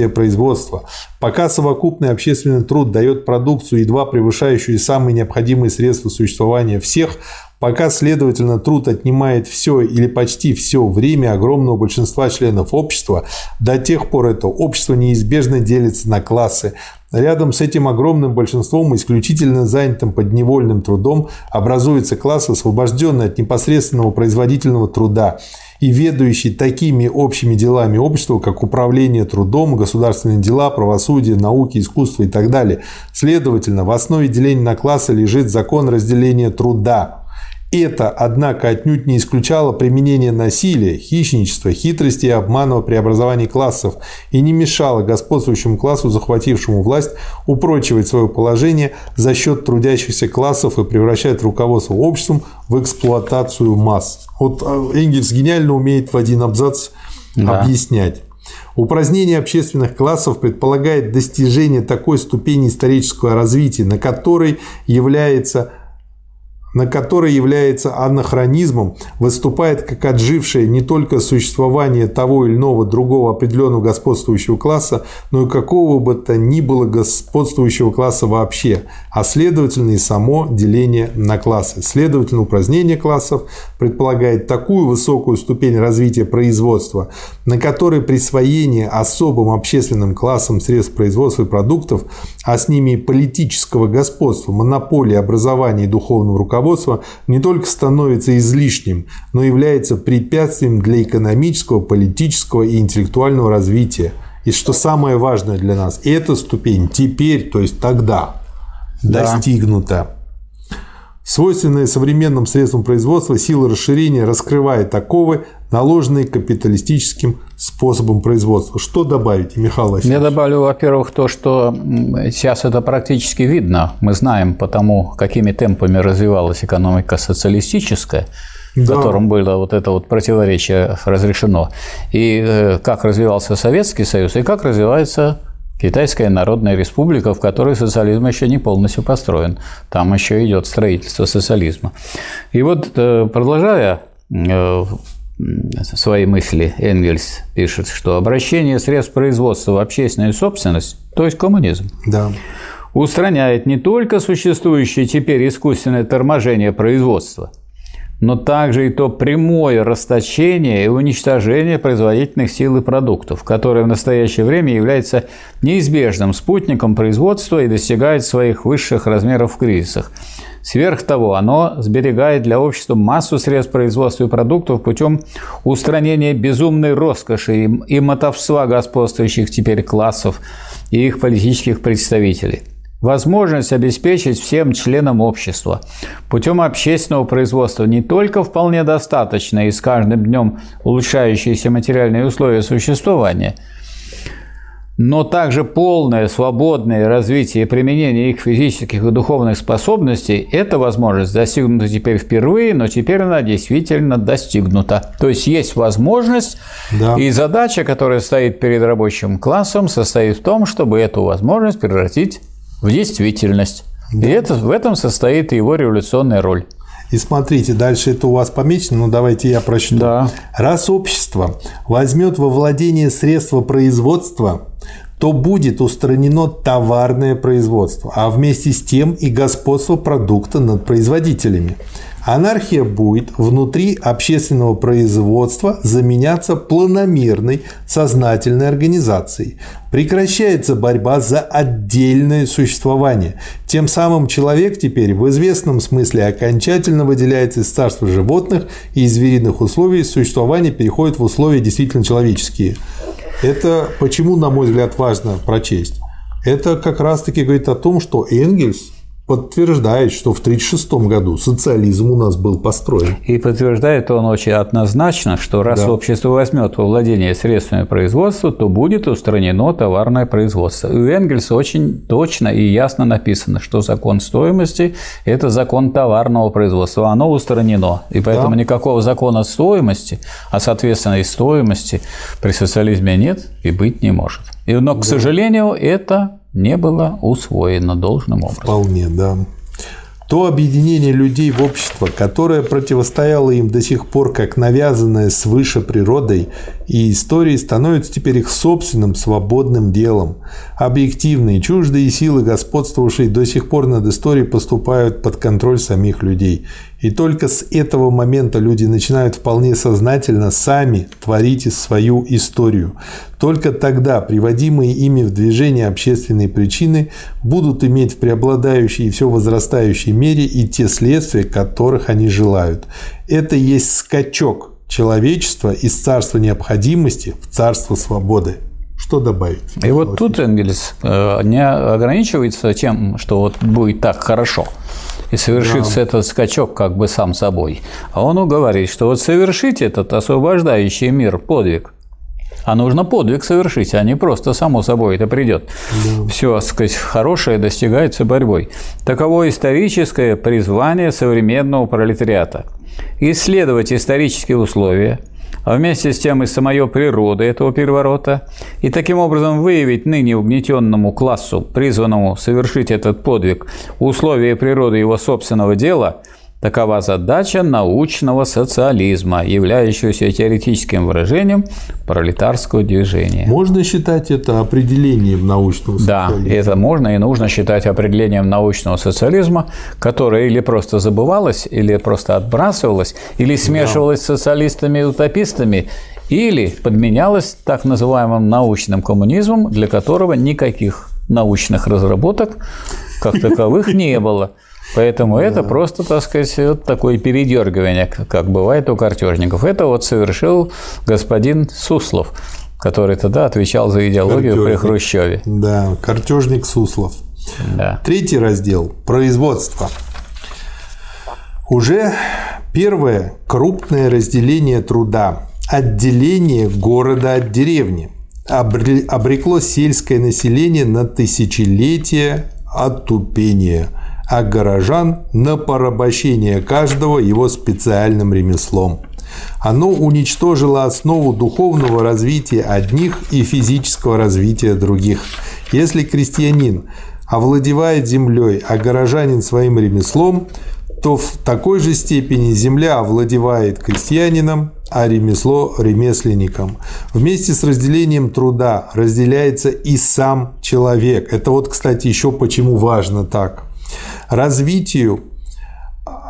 производства. Пока совокупный общественный труд дает продукцию, едва превышающую самые необходимые средства существования всех, пока, следовательно, труд отнимает все или почти все время огромного большинства членов общества, до тех пор это общество неизбежно делится на классы. Рядом с этим огромным большинством, исключительно занятым подневольным трудом, образуется класс, освобожденный от непосредственного производительного труда – и ведающий такими общими делами общества, как управление трудом, государственные дела, правосудие, науки, искусство и так далее. Следовательно, в основе деления на классы лежит закон разделения труда, это, однако, отнюдь не исключало применение насилия, хищничества, хитрости и обмана в преобразовании классов и не мешало господствующему классу, захватившему власть, упрочивать свое положение за счет трудящихся классов и превращать руководство обществом в эксплуатацию масс. Вот а, Энгельс гениально умеет в один абзац да. объяснять. Упразднение общественных классов предполагает достижение такой ступени исторического развития, на которой является на который является анахронизмом, выступает как отжившее не только существование того или иного другого определенного господствующего класса, но и какого бы то ни было господствующего класса вообще, а следовательно и само деление на классы. Следовательно, упразднение классов предполагает такую высокую ступень развития производства, на которой присвоение особым общественным классам средств производства и продуктов, а с ними и политического господства, монополии образования и духовного руководства руководства не только становится излишним, но является препятствием для экономического, политического и интеллектуального развития. И что самое важное для нас, эта ступень теперь, то есть тогда, да. достигнута. Свойственная современным средствам производства сила расширения раскрывает оковы, наложенные капиталистическим способом производства. Что добавите, Михаил Васильевич? Я добавлю, во-первых, то, что сейчас это практически видно. Мы знаем по тому, какими темпами развивалась экономика социалистическая, да. в котором было вот это вот противоречие разрешено, и э, как развивался Советский Союз, и как развивается Китайская Народная Республика, в которой социализм еще не полностью построен. Там еще идет строительство социализма. И вот, э, продолжая э, свои мысли, Энгельс пишет, что обращение средств производства в общественную собственность, то есть коммунизм, да. устраняет не только существующее теперь искусственное торможение производства – но также и то прямое расточение и уничтожение производительных сил и продуктов, которое в настоящее время является неизбежным спутником производства и достигает своих высших размеров в кризисах. Сверх того, оно сберегает для общества массу средств производства и продуктов путем устранения безумной роскоши и мотовства господствующих теперь классов и их политических представителей – Возможность обеспечить всем членам общества путем общественного производства не только вполне достаточно и с каждым днем улучшающиеся материальные условия существования, но также полное свободное развитие и применение их физических и духовных способностей – это возможность достигнута теперь впервые, но теперь она действительно достигнута. То есть есть возможность, да. и задача, которая стоит перед рабочим классом, состоит в том, чтобы эту возможность превратить в действительность. Да. И это, в этом состоит его революционная роль. И смотрите, дальше это у вас помечено, но давайте я прочту. Да. Раз общество возьмет во владение средства производства, то будет устранено товарное производство, а вместе с тем и господство продукта над производителями. Анархия будет внутри общественного производства заменяться планомерной сознательной организацией. Прекращается борьба за отдельное существование. Тем самым человек теперь в известном смысле окончательно выделяется из царства животных и из звериных условий существования переходит в условия действительно человеческие. Это почему, на мой взгляд, важно прочесть? Это как раз-таки говорит о том, что Энгельс подтверждает, что в 1936 году социализм у нас был построен. И подтверждает он очень однозначно, что раз да. общество возьмет во владение средствами производства, то будет устранено товарное производство. И у Энгельса очень точно и ясно написано, что закон стоимости – это закон товарного производства. Оно устранено. И поэтому да. никакого закона стоимости, а соответственно и стоимости при социализме нет и быть не может. И, но, к да. сожалению, это не было усвоено должным образом. Вполне, да. То объединение людей в общество, которое противостояло им до сих пор как навязанное свыше природой и историей, становится теперь их собственным свободным делом. Объективные, чуждые силы, господствовавшие до сих пор над историей, поступают под контроль самих людей. И только с этого момента люди начинают вполне сознательно сами творить свою историю. Только тогда приводимые ими в движение общественные причины будут иметь в преобладающей и все возрастающей мере и те следствия, которых они желают. Это есть скачок человечества из царства необходимости в царство свободы. Что добавить? И вот тут Энгельс э, не ограничивается тем, что вот будет так хорошо – и совершится да. этот скачок как бы сам собой. А он говорит, что вот совершить этот освобождающий мир подвиг, а нужно подвиг совершить, а не просто само собой это придет. Да. Все, сказать, хорошее достигается борьбой. Таково историческое призвание современного пролетариата. Исследовать исторические условия, а вместе с тем и самое природы этого переворота, и таким образом выявить ныне угнетенному классу, призванному совершить этот подвиг, условия природы его собственного дела – Такова задача научного социализма, являющегося теоретическим выражением пролетарского движения. Можно считать это определением научного социализма? Да, это можно и нужно считать определением научного социализма, которое или просто забывалось, или просто отбрасывалось, или смешивалось да. с социалистами и утопистами, или подменялось так называемым научным коммунизмом, для которого никаких научных разработок как таковых не было. Поэтому да. это просто, так сказать, вот такое передергивание, как бывает у картежников. Это вот совершил господин Суслов, который тогда отвечал за идеологию Картежник. при Хрущеве. Да, картежник Суслов. Да. Третий раздел – производство. Уже первое крупное разделение труда, отделение города от деревни обрекло сельское население на тысячелетия оттупения – а горожан на порабощение каждого его специальным ремеслом. Оно уничтожило основу духовного развития одних и физического развития других. Если крестьянин овладевает землей, а горожанин своим ремеслом, то в такой же степени земля овладевает крестьянином, а ремесло – ремесленником. Вместе с разделением труда разделяется и сам человек. Это вот, кстати, еще почему важно так развитию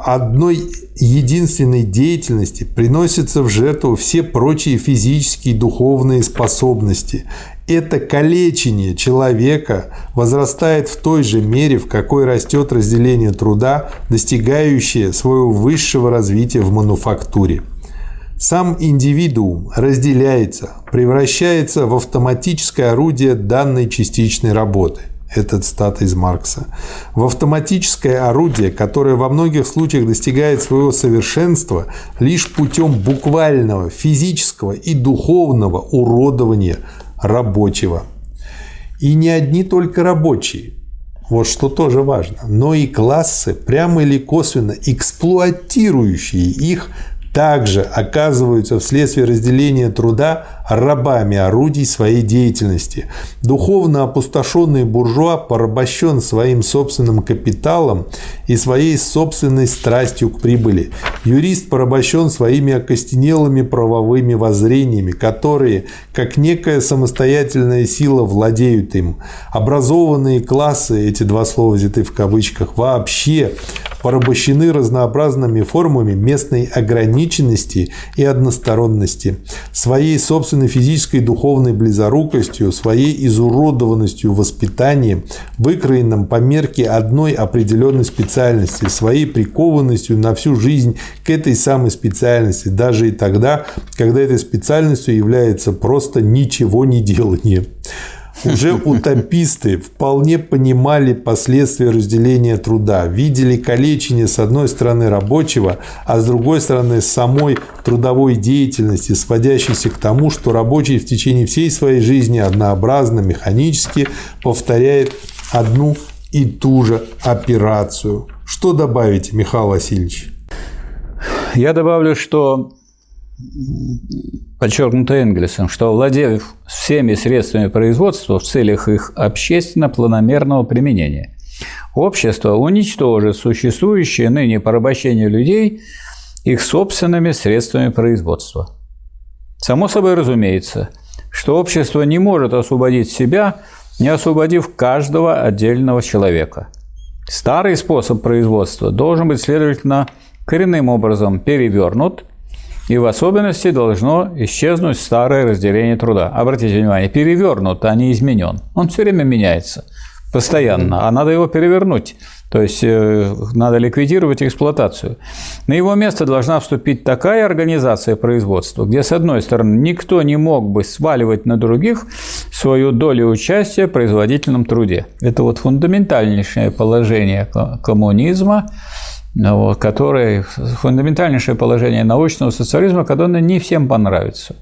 одной единственной деятельности приносятся в жертву все прочие физические и духовные способности. Это калечение человека возрастает в той же мере, в какой растет разделение труда, достигающее своего высшего развития в мануфактуре. Сам индивидуум разделяется, превращается в автоматическое орудие данной частичной работы – это цитата из Маркса. В автоматическое орудие, которое во многих случаях достигает своего совершенства лишь путем буквального физического и духовного уродования рабочего. И не одни только рабочие, вот что тоже важно, но и классы, прямо или косвенно эксплуатирующие их, также оказываются вследствие разделения труда рабами орудий своей деятельности. Духовно опустошенный буржуа порабощен своим собственным капиталом и своей собственной страстью к прибыли. Юрист порабощен своими окостенелыми правовыми воззрениями, которые, как некая самостоятельная сила, владеют им. Образованные классы, эти два слова взяты в кавычках, вообще порабощены разнообразными формами местной ограниченности и односторонности. Своей собственной физической и духовной близорукостью, своей изуродованностью воспитанием, выкроенным по мерке одной определенной специальности, своей прикованностью на всю жизнь к этой самой специальности, даже и тогда, когда этой специальностью является просто ничего не делание. Уже утописты вполне понимали последствия разделения труда, видели калечение с одной стороны рабочего, а с другой стороны самой трудовой деятельности, сводящейся к тому, что рабочий в течение всей своей жизни однообразно, механически повторяет одну и ту же операцию. Что добавить, Михаил Васильевич? Я добавлю, что подчеркнуто Энгельсом, что владев всеми средствами производства в целях их общественно-планомерного применения, общество уничтожит существующее ныне порабощение людей их собственными средствами производства. Само собой разумеется, что общество не может освободить себя, не освободив каждого отдельного человека. Старый способ производства должен быть, следовательно, коренным образом перевернут – и в особенности должно исчезнуть старое разделение труда. Обратите внимание, перевернут, а не изменен. Он все время меняется, постоянно, а надо его перевернуть. То есть э, надо ликвидировать эксплуатацию. На его место должна вступить такая организация производства, где, с одной стороны, никто не мог бы сваливать на других свою долю участия в производительном труде. Это вот фундаментальнейшее положение коммунизма, вот, который фундаментальнейшее положение научного социализма, которое не всем понравится.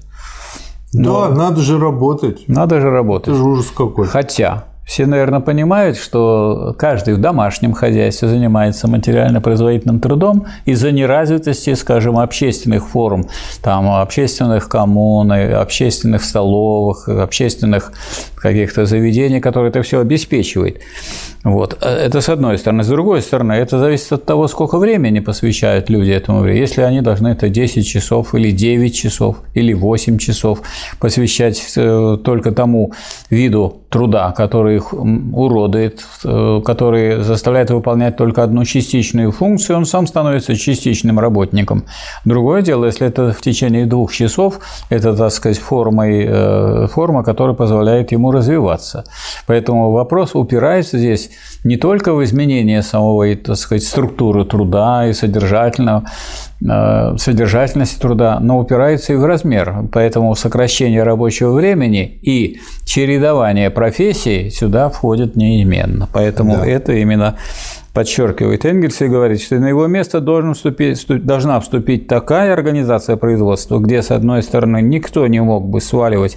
Но да, надо же работать. Надо же работать. Это же ужас какой. Хотя все, наверное, понимают, что каждый в домашнем хозяйстве занимается материально-производительным трудом из-за неразвитости, скажем, общественных форм, там, общественных коммун, общественных столовых, общественных каких-то заведений, которые это все обеспечивает. Вот. Э, это с одной стороны. С другой стороны, это зависит от того, сколько времени посвящают люди этому времени. Если они должны это 10 часов или 9 часов или 8 часов посвящать э, только тому виду труда, который их уродует, э, который заставляет выполнять только одну частичную функцию, он сам становится частичным работником. Другое дело, если это в течение двух часов, это, так сказать, формой, форма, которая позволяет ему развиваться. Поэтому вопрос упирается здесь не только в изменение самого, так сказать, структуры труда и содержательного, э, содержательности труда, но упирается и в размер. Поэтому сокращение рабочего времени и чередование профессий сюда входит неизменно. Поэтому да. это именно подчеркивает Энгельс и говорит, что на его место должен вступить, должна вступить такая организация производства, где, с одной стороны, никто не мог бы сваливать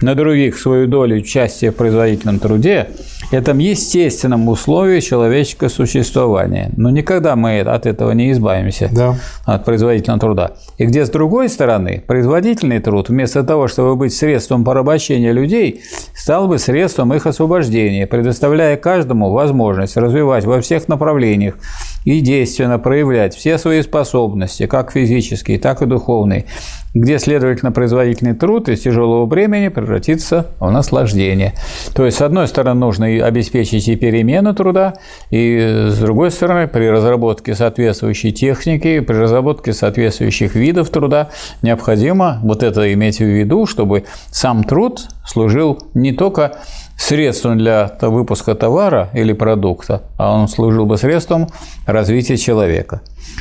на других свою долю участия в производительном труде, этом естественном условии человеческого существования. Но никогда мы от этого не избавимся, да. от производительного труда. И где, с другой стороны, производительный труд, вместо того, чтобы быть средством порабощения людей, стал бы средством их освобождения, предоставляя каждому возможность развивать во всех направлениях и действенно проявлять все свои способности, как физические, так и духовные, где, следовательно, производительный труд из тяжелого бремени превратится в наслаждение. То есть, с одной стороны, нужно обеспечить и перемену труда, и с другой стороны, при разработке соответствующей техники, при разработке соответствующих видов труда необходимо вот это иметь в виду, чтобы сам труд служил не только средством для выпуска товара или продукта, а он служил бы средством развития человека.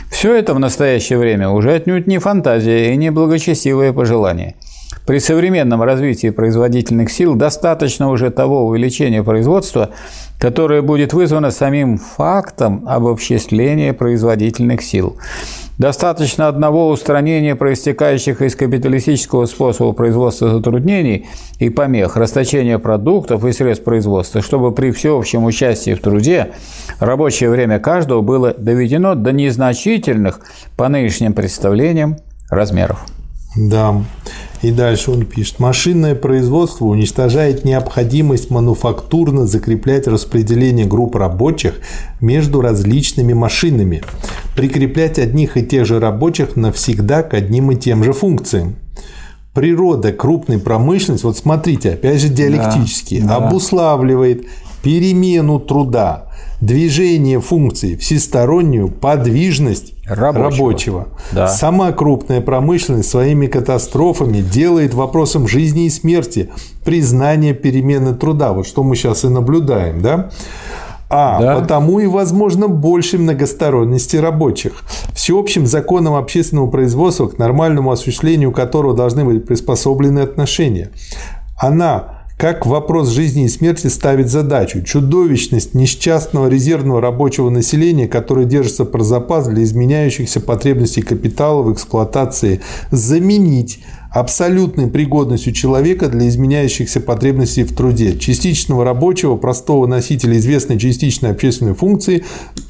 Все это в настоящее время уже отнюдь не фантазия и не благочестивое пожелание. При современном развитии производительных сил достаточно уже того увеличения производства, которое будет вызвано самим фактом обобществления производительных сил. Достаточно одного устранения проистекающих из капиталистического способа производства затруднений и помех, расточения продуктов и средств производства, чтобы при всеобщем участии в труде рабочее время каждого было доведено до незначительных по нынешним представлениям размеров. Да. И дальше он пишет. Машинное производство уничтожает необходимость мануфактурно закреплять распределение групп рабочих между различными машинами, прикреплять одних и тех же рабочих навсегда к одним и тем же функциям. Природа крупной промышленности, вот смотрите, опять же диалектически, да, да. обуславливает перемену труда, движение функций, всестороннюю подвижность рабочего. рабочего. Да. Сама крупная промышленность своими катастрофами делает вопросом жизни и смерти признание перемены труда. Вот что мы сейчас и наблюдаем, да? А да. потому и возможно больше многосторонности рабочих. Всеобщим законом общественного производства, к нормальному осуществлению которого должны быть приспособлены отношения. Она как вопрос жизни и смерти ставит задачу. Чудовищность несчастного резервного рабочего населения, которое держится про запас для изменяющихся потребностей капитала в эксплуатации, заменить абсолютной пригодностью человека для изменяющихся потребностей в труде, частичного рабочего, простого носителя известной частичной общественной функции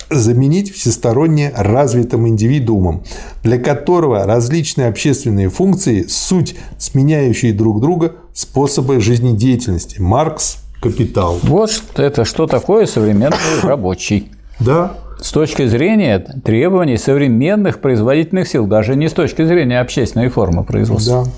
заменить всесторонне развитым индивидуумом, для которого различные общественные функции – суть сменяющие друг друга способы жизнедеятельности. Маркс «Капитал». Вот это что такое современный рабочий. Да, с точки зрения требований современных производительных сил, даже не с точки зрения общественной формы производства. Да.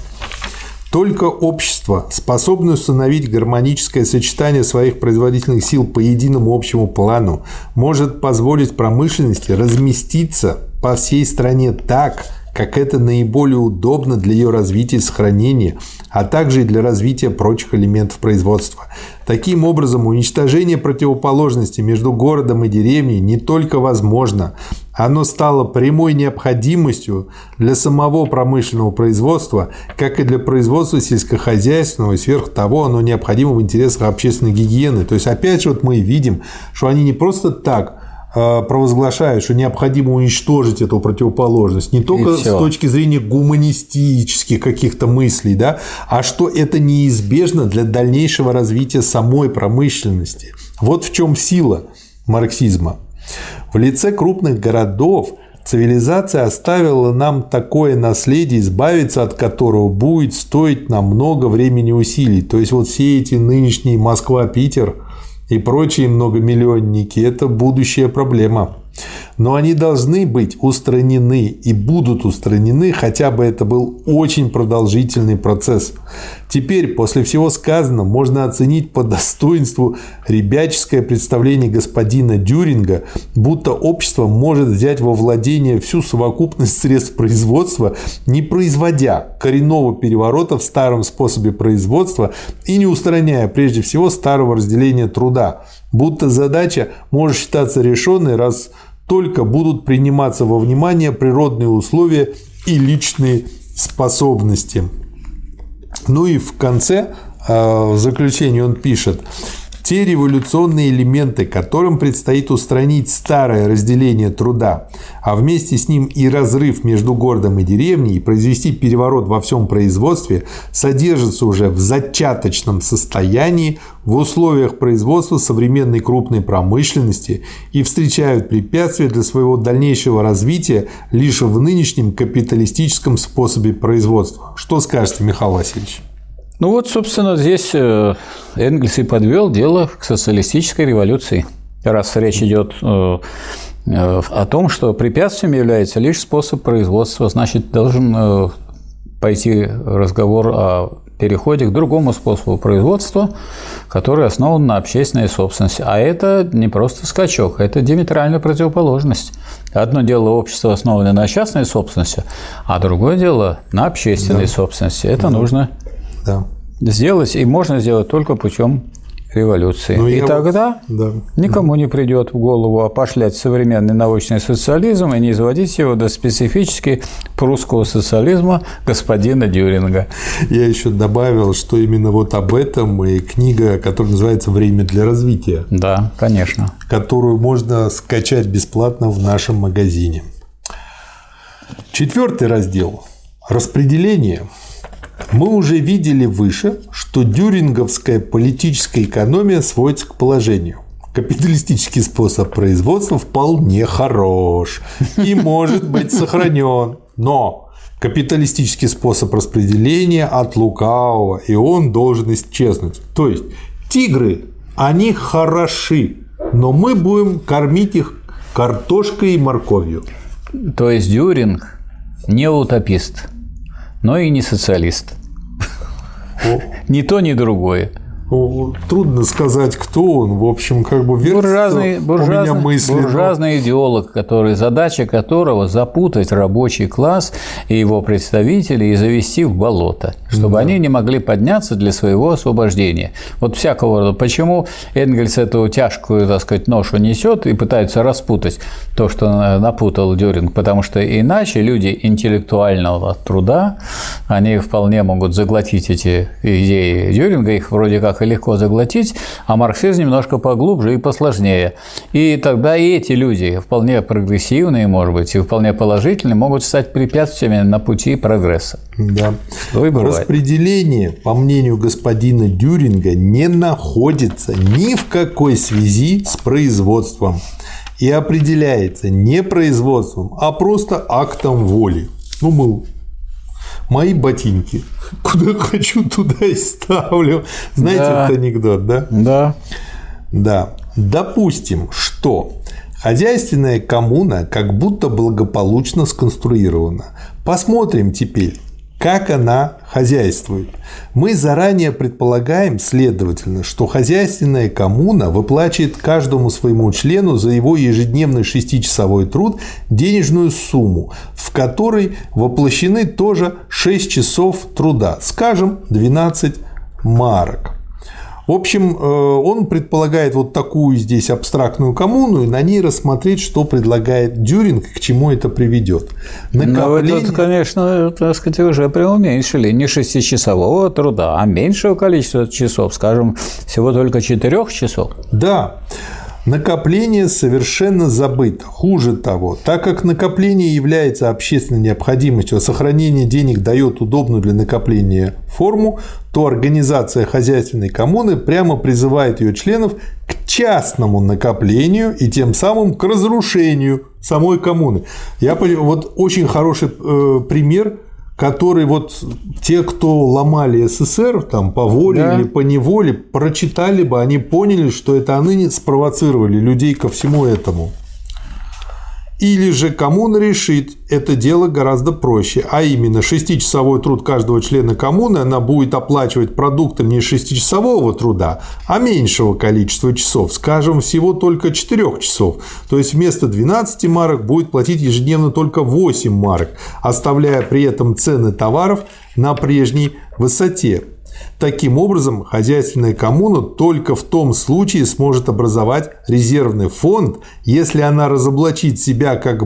Только общество, способное установить гармоническое сочетание своих производительных сил по единому общему плану, может позволить промышленности разместиться по всей стране так, как это наиболее удобно для ее развития и сохранения, а также и для развития прочих элементов производства. Таким образом, уничтожение противоположности между городом и деревней не только возможно, оно стало прямой необходимостью для самого промышленного производства, как и для производства сельскохозяйственного, и сверх того оно необходимо в интересах общественной гигиены. То есть, опять же, вот мы видим, что они не просто так провозглашает, что необходимо уничтожить эту противоположность не только с точки зрения гуманистических каких-то мыслей, да, а что это неизбежно для дальнейшего развития самой промышленности. Вот в чем сила марксизма. В лице крупных городов цивилизация оставила нам такое наследие, избавиться от которого будет стоить нам много времени и усилий. То есть вот все эти нынешние Москва, Питер – и прочие многомиллионники – это будущая проблема. Но они должны быть устранены и будут устранены, хотя бы это был очень продолжительный процесс. Теперь, после всего сказанного, можно оценить по достоинству ребяческое представление господина Дюринга, будто общество может взять во владение всю совокупность средств производства, не производя коренного переворота в старом способе производства и не устраняя прежде всего старого разделения труда, будто задача может считаться решенной, раз только будут приниматься во внимание природные условия и личные способности. Ну и в конце, а, в заключении он пишет, те революционные элементы, которым предстоит устранить старое разделение труда, а вместе с ним и разрыв между городом и деревней, и произвести переворот во всем производстве, содержатся уже в зачаточном состоянии в условиях производства современной крупной промышленности и встречают препятствия для своего дальнейшего развития лишь в нынешнем капиталистическом способе производства. Что скажете, Михаил Васильевич? Ну вот, собственно, здесь э, Энгельс и подвел дело к социалистической революции. Раз речь идет э, э, о том, что препятствием является лишь способ производства, значит, должен пойти разговор о переходе к другому способу производства, который основан на общественной собственности. А это не просто скачок, это диаметральная противоположность. Одно дело общество, основанное на частной собственности, а другое дело на общественной да. собственности. Это да. нужно да. сделать, и можно сделать только путем революции. Ну, и тогда да. никому не придет в голову опошлять современный научный социализм и не изводить его до специфически прусского социализма господина Дюринга. Я еще добавил, что именно вот об этом и книга, которая называется «Время для развития». Да, конечно. Которую можно скачать бесплатно в нашем магазине. Четвертый раздел – распределение – мы уже видели выше, что дюринговская политическая экономия сводится к положению. Капиталистический способ производства вполне хорош и может быть сохранен. Но капиталистический способ распределения от лукавого, и он должен исчезнуть. То есть тигры, они хороши, но мы будем кормить их картошкой и морковью. То есть Дюринг не утопист, но и не социалист. Ни то, ни другое. Трудно сказать, кто он. В общем, как бы буржуазный, буржуазный, у меня мысли. Буржуазный но... идеолог, который, задача которого запутать рабочий класс и его представителей и завести в болото, чтобы да. они не могли подняться для своего освобождения. Вот всякого рода. Почему Энгельс эту тяжкую, так сказать, ношу несет и пытается распутать то, что напутал Дюринг? Потому что иначе люди интеллектуального труда, они вполне могут заглотить эти идеи Дюринга, их вроде как и легко заглотить, а марксизм немножко поглубже и посложнее. И тогда и эти люди, вполне прогрессивные, может быть, и вполне положительные, могут стать препятствиями на пути прогресса. Да. Что и бывает. Распределение, по мнению господина Дюринга, не находится ни в какой связи с производством и определяется не производством, а просто актом воли. Ну, мы мои ботинки. Куда хочу, туда и ставлю. Знаете да. этот анекдот, да? Да. Да. Допустим, что хозяйственная коммуна как будто благополучно сконструирована. Посмотрим теперь, как она хозяйствует. Мы заранее предполагаем, следовательно, что хозяйственная коммуна выплачивает каждому своему члену за его ежедневный шестичасовой труд денежную сумму, в которой воплощены тоже 6 часов труда, скажем, 12 марок. В общем, э, он предполагает вот такую здесь абстрактную коммуну и на ней рассмотреть, что предлагает Дюринг, к чему это приведет. Накопление... Ну, это, конечно, так сказать, уже преуменьшили не шестичасового труда, а меньшего количества часов, скажем, всего только четырех часов. Да. Накопление совершенно забыто. Хуже того, так как накопление является общественной необходимостью, а сохранение денег дает удобную для накопления форму, то организация хозяйственной коммуны прямо призывает ее членов к частному накоплению и тем самым к разрушению самой коммуны. Я вот очень хороший э, пример который вот те, кто ломали СССР там по воле да. или по неволе, прочитали бы, они поняли, что это они спровоцировали людей ко всему этому. Или же коммуна решит это дело гораздо проще, а именно шестичасовой труд каждого члена коммуны она будет оплачивать продуктом не шестичасового труда, а меньшего количества часов, скажем, всего только 4 часов. То есть вместо 12 марок будет платить ежедневно только 8 марок, оставляя при этом цены товаров на прежней высоте. Таким образом, хозяйственная коммуна только в том случае сможет образовать резервный фонд, если она разоблачит себя как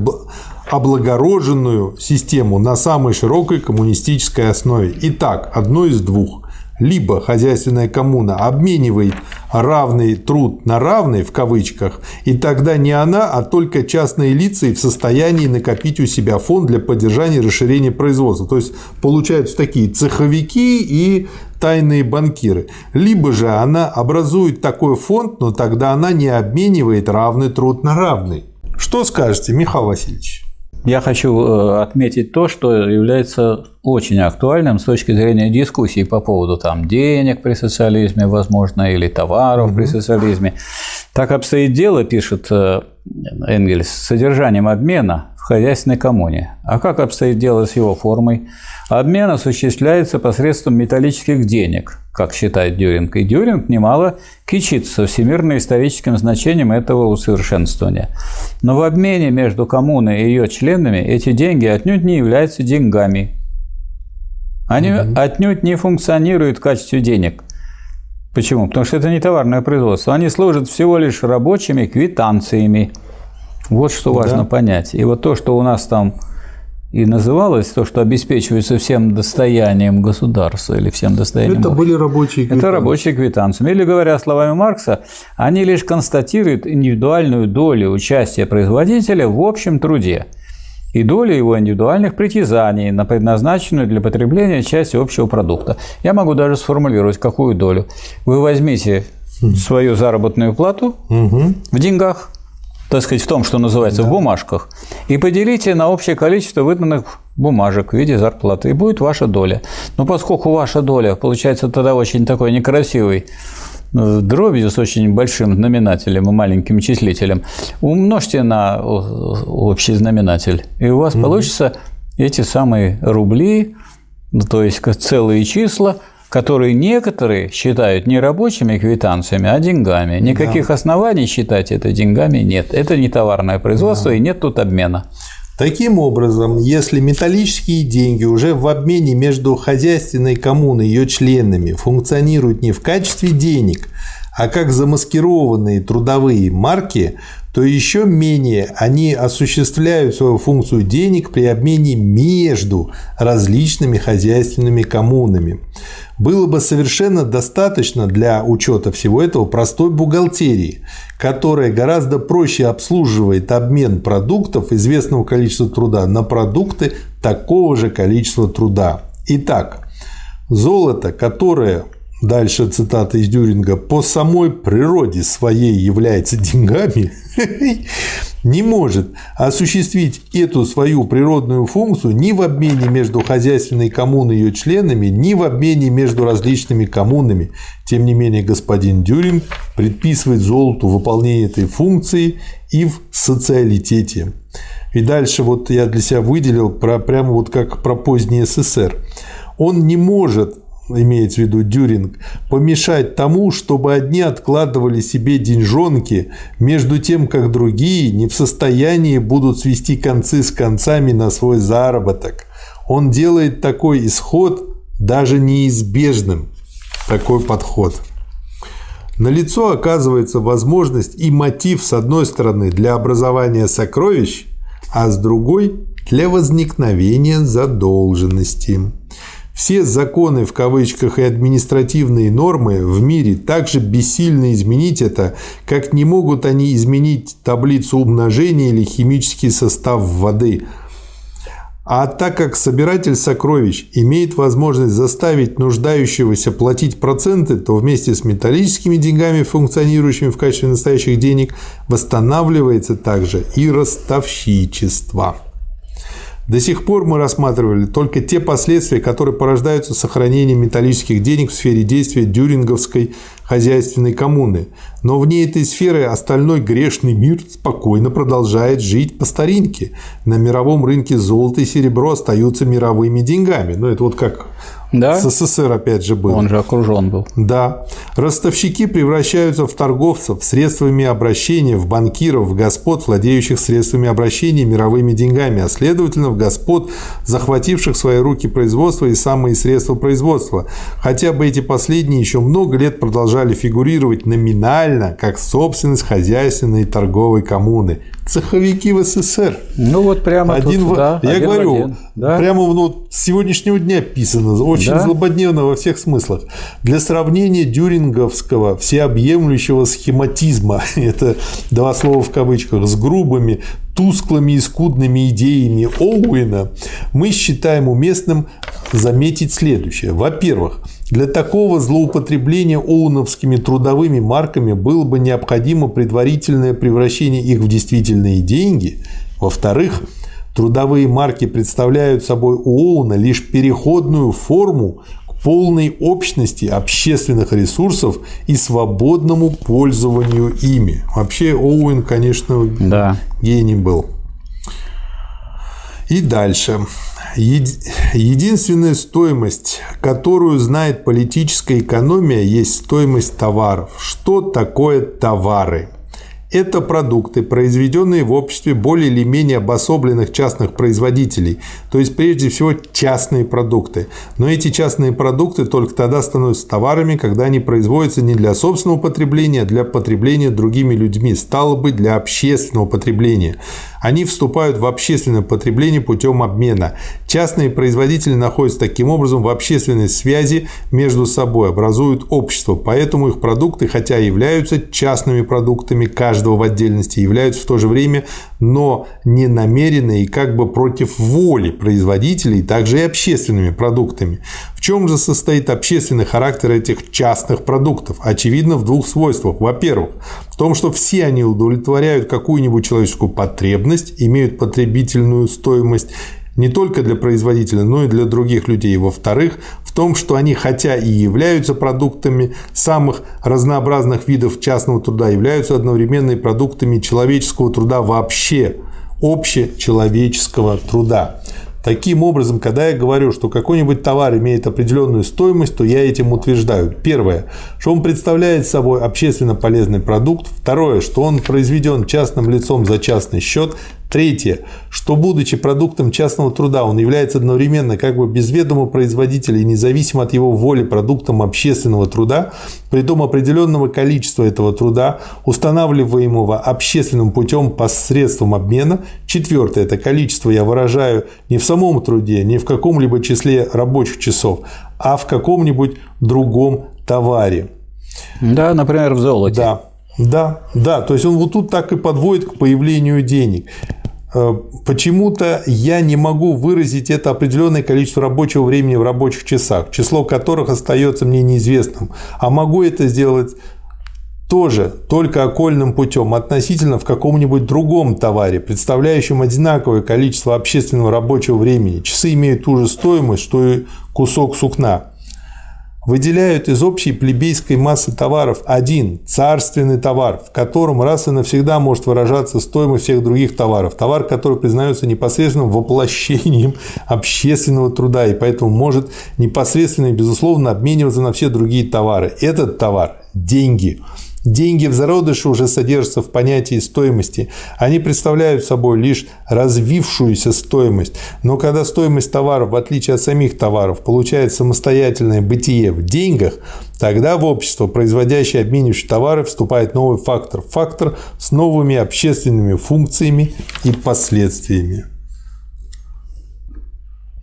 облагороженную систему на самой широкой коммунистической основе. Итак, одно из двух либо хозяйственная коммуна обменивает равный труд на равный в кавычках, и тогда не она, а только частные лица и в состоянии накопить у себя фонд для поддержания и расширения производства. То есть получаются такие цеховики и тайные банкиры. Либо же она образует такой фонд, но тогда она не обменивает равный труд на равный. Что скажете, Михаил Васильевич? Я хочу э, отметить то, что является очень актуальным с точки зрения дискуссии по поводу там, денег при социализме, возможно, или товаров угу. при социализме. Так обстоит дело, пишет э, Энгельс, с содержанием обмена в хозяйственной коммуне. А как обстоит дело с его формой? Обмен осуществляется посредством металлических денег, как считает Дюринг. И Дюринг немало кичится всемирно-историческим значением этого усовершенствования. Но в обмене между коммуной и ее членами эти деньги отнюдь не являются деньгами. Они угу. отнюдь не функционируют в качестве денег. Почему? Потому что это не товарное производство. Они служат всего лишь рабочими квитанциями. Вот что важно да. понять. И вот то, что у нас там и называлось то, что обеспечивается всем достоянием государства или всем достоянием. Это были рабочие квитанции. Это рабочие квитанции. Или говоря словами Маркса, они лишь констатируют индивидуальную долю участия производителя в общем труде и долю его индивидуальных притязаний на предназначенную для потребления часть общего продукта. Я могу даже сформулировать, какую долю. Вы возьмите свою заработную плату угу. в деньгах, так сказать, в том, что называется, да. в бумажках, и поделите на общее количество выданных бумажек в виде зарплаты, и будет ваша доля. Но поскольку ваша доля получается тогда очень такой некрасивый э, дробью с очень большим знаменателем и маленьким числителем, умножьте на общий знаменатель, и у вас угу. получится эти самые рубли, то есть целые числа – которые некоторые считают не рабочими квитанциями, а деньгами. Никаких да. оснований считать это деньгами нет. Это не товарное производство, да. и нет тут обмена. Таким образом, если металлические деньги уже в обмене между хозяйственной коммуной и ее членами функционируют не в качестве денег, а как замаскированные трудовые марки, то еще менее они осуществляют свою функцию денег при обмене между различными хозяйственными коммунами. Было бы совершенно достаточно для учета всего этого простой бухгалтерии, которая гораздо проще обслуживает обмен продуктов известного количества труда на продукты такого же количества труда. Итак, золото, которое дальше цитата из Дюринга, по самой природе своей является деньгами, не может осуществить эту свою природную функцию ни в обмене между хозяйственной коммуной и ее членами, ни в обмене между различными коммунами. Тем не менее, господин Дюринг предписывает золоту выполнение этой функции и в социалитете. И дальше вот я для себя выделил про, прямо вот как про поздний СССР. Он не может имеется в виду Дюринг, помешать тому, чтобы одни откладывали себе деньжонки, между тем, как другие не в состоянии будут свести концы с концами на свой заработок. Он делает такой исход даже неизбежным, такой подход. На лицо оказывается возможность и мотив, с одной стороны, для образования сокровищ, а с другой – для возникновения задолженности. Все законы в кавычках и административные нормы в мире также бессильно изменить это, как не могут они изменить таблицу умножения или химический состав воды. А так как собиратель сокровищ имеет возможность заставить нуждающегося платить проценты, то вместе с металлическими деньгами, функционирующими в качестве настоящих денег, восстанавливается также и ростовщичество. До сих пор мы рассматривали только те последствия, которые порождаются сохранением металлических денег в сфере действия дюринговской хозяйственной коммуны. Но вне этой сферы остальной грешный мир спокойно продолжает жить по старинке. На мировом рынке золото и серебро остаются мировыми деньгами. Ну, это вот как да? СССР опять же был. Он же окружен был. Да. Ростовщики превращаются в торговцев средствами обращения, в банкиров, в господ, владеющих средствами обращения мировыми деньгами, а следовательно в господ, захвативших в свои руки производство и самые средства производства. Хотя бы эти последние еще много лет продолжали фигурировать номинально как собственность хозяйственной и торговой коммуны цеховики в СССР. Ну вот прямо один тут, в... да, Я один говорю, один. Да? прямо ну, с сегодняшнего дня писано, очень да? злободневно во всех смыслах. Для сравнения дюринговского всеобъемлющего схематизма, это два слова в кавычках, с грубыми, тусклыми и скудными идеями Оуэна, мы считаем уместным заметить следующее. Во-первых, для такого злоупотребления оуновскими трудовыми марками было бы необходимо предварительное превращение их в действительные деньги. Во-вторых, трудовые марки представляют собой у Оуна лишь переходную форму к полной общности общественных ресурсов и свободному пользованию ими. Вообще Оуэн, конечно, да. гений был. И дальше. Единственная стоимость, которую знает политическая экономия, есть стоимость товаров. Что такое товары? Это продукты, произведенные в обществе более или менее обособленных частных производителей, то есть прежде всего частные продукты. Но эти частные продукты только тогда становятся товарами, когда они производятся не для собственного потребления, а для потребления другими людьми, стало быть, для общественного потребления. Они вступают в общественное потребление путем обмена. Частные производители находятся таким образом в общественной связи между собой, образуют общество, поэтому их продукты, хотя являются частными продуктами каждого в отдельности, являются в то же время, но не намеренные и как бы против воли производителей, также и общественными продуктами. Чем же состоит общественный характер этих частных продуктов? Очевидно, в двух свойствах. Во-первых, в том, что все они удовлетворяют какую-нибудь человеческую потребность, имеют потребительную стоимость не только для производителя, но и для других людей. Во-вторых, в том, что они, хотя и являются продуктами самых разнообразных видов частного труда, являются одновременно и продуктами человеческого труда вообще, общечеловеческого труда. Таким образом, когда я говорю, что какой-нибудь товар имеет определенную стоимость, то я этим утверждаю. Первое, что он представляет собой общественно полезный продукт. Второе, что он произведен частным лицом за частный счет. Третье, что будучи продуктом частного труда, он является одновременно как бы без ведома производителя и независимо от его воли продуктом общественного труда, при том определенного количества этого труда, устанавливаемого общественным путем посредством обмена. Четвертое, это количество я выражаю не в самом труде, не в каком-либо числе рабочих часов, а в каком-нибудь другом товаре. Да, например, в золоте. Да, да, да. То есть он вот тут так и подводит к появлению денег. Э, почему-то я не могу выразить это определенное количество рабочего времени в рабочих часах, число которых остается мне неизвестным. А могу это сделать тоже только окольным путем относительно в каком-нибудь другом товаре, представляющем одинаковое количество общественного рабочего времени. Часы имеют ту же стоимость, что и кусок сукна выделяют из общей плебейской массы товаров один царственный товар, в котором раз и навсегда может выражаться стоимость всех других товаров. Товар, который признается непосредственным воплощением общественного труда и поэтому может непосредственно и безусловно обмениваться на все другие товары. Этот товар – деньги – в зародыше уже содержатся в понятии стоимости. Они представляют собой лишь развившуюся стоимость. Но когда стоимость товаров, в отличие от самих товаров, получает самостоятельное бытие в деньгах, тогда в общество, производящее и обменивающее товары, вступает новый фактор. Фактор с новыми общественными функциями и последствиями.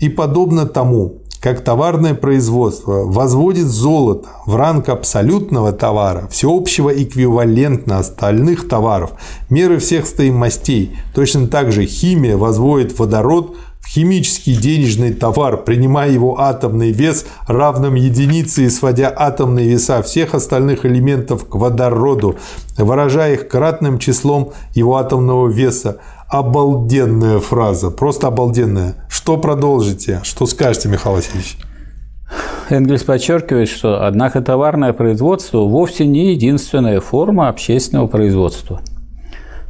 И подобно тому, как товарное производство возводит золото в ранг абсолютного товара, всеобщего эквивалентно остальных товаров, меры всех стоимостей, точно так же химия возводит водород в химический денежный товар, принимая его атомный вес равным единице и сводя атомные веса всех остальных элементов к водороду, выражая их кратным числом его атомного веса, обалденная фраза, просто обалденная. Что продолжите? Что скажете, Михаил Васильевич? Энгельс подчеркивает, что, однако, товарное производство вовсе не единственная форма общественного производства.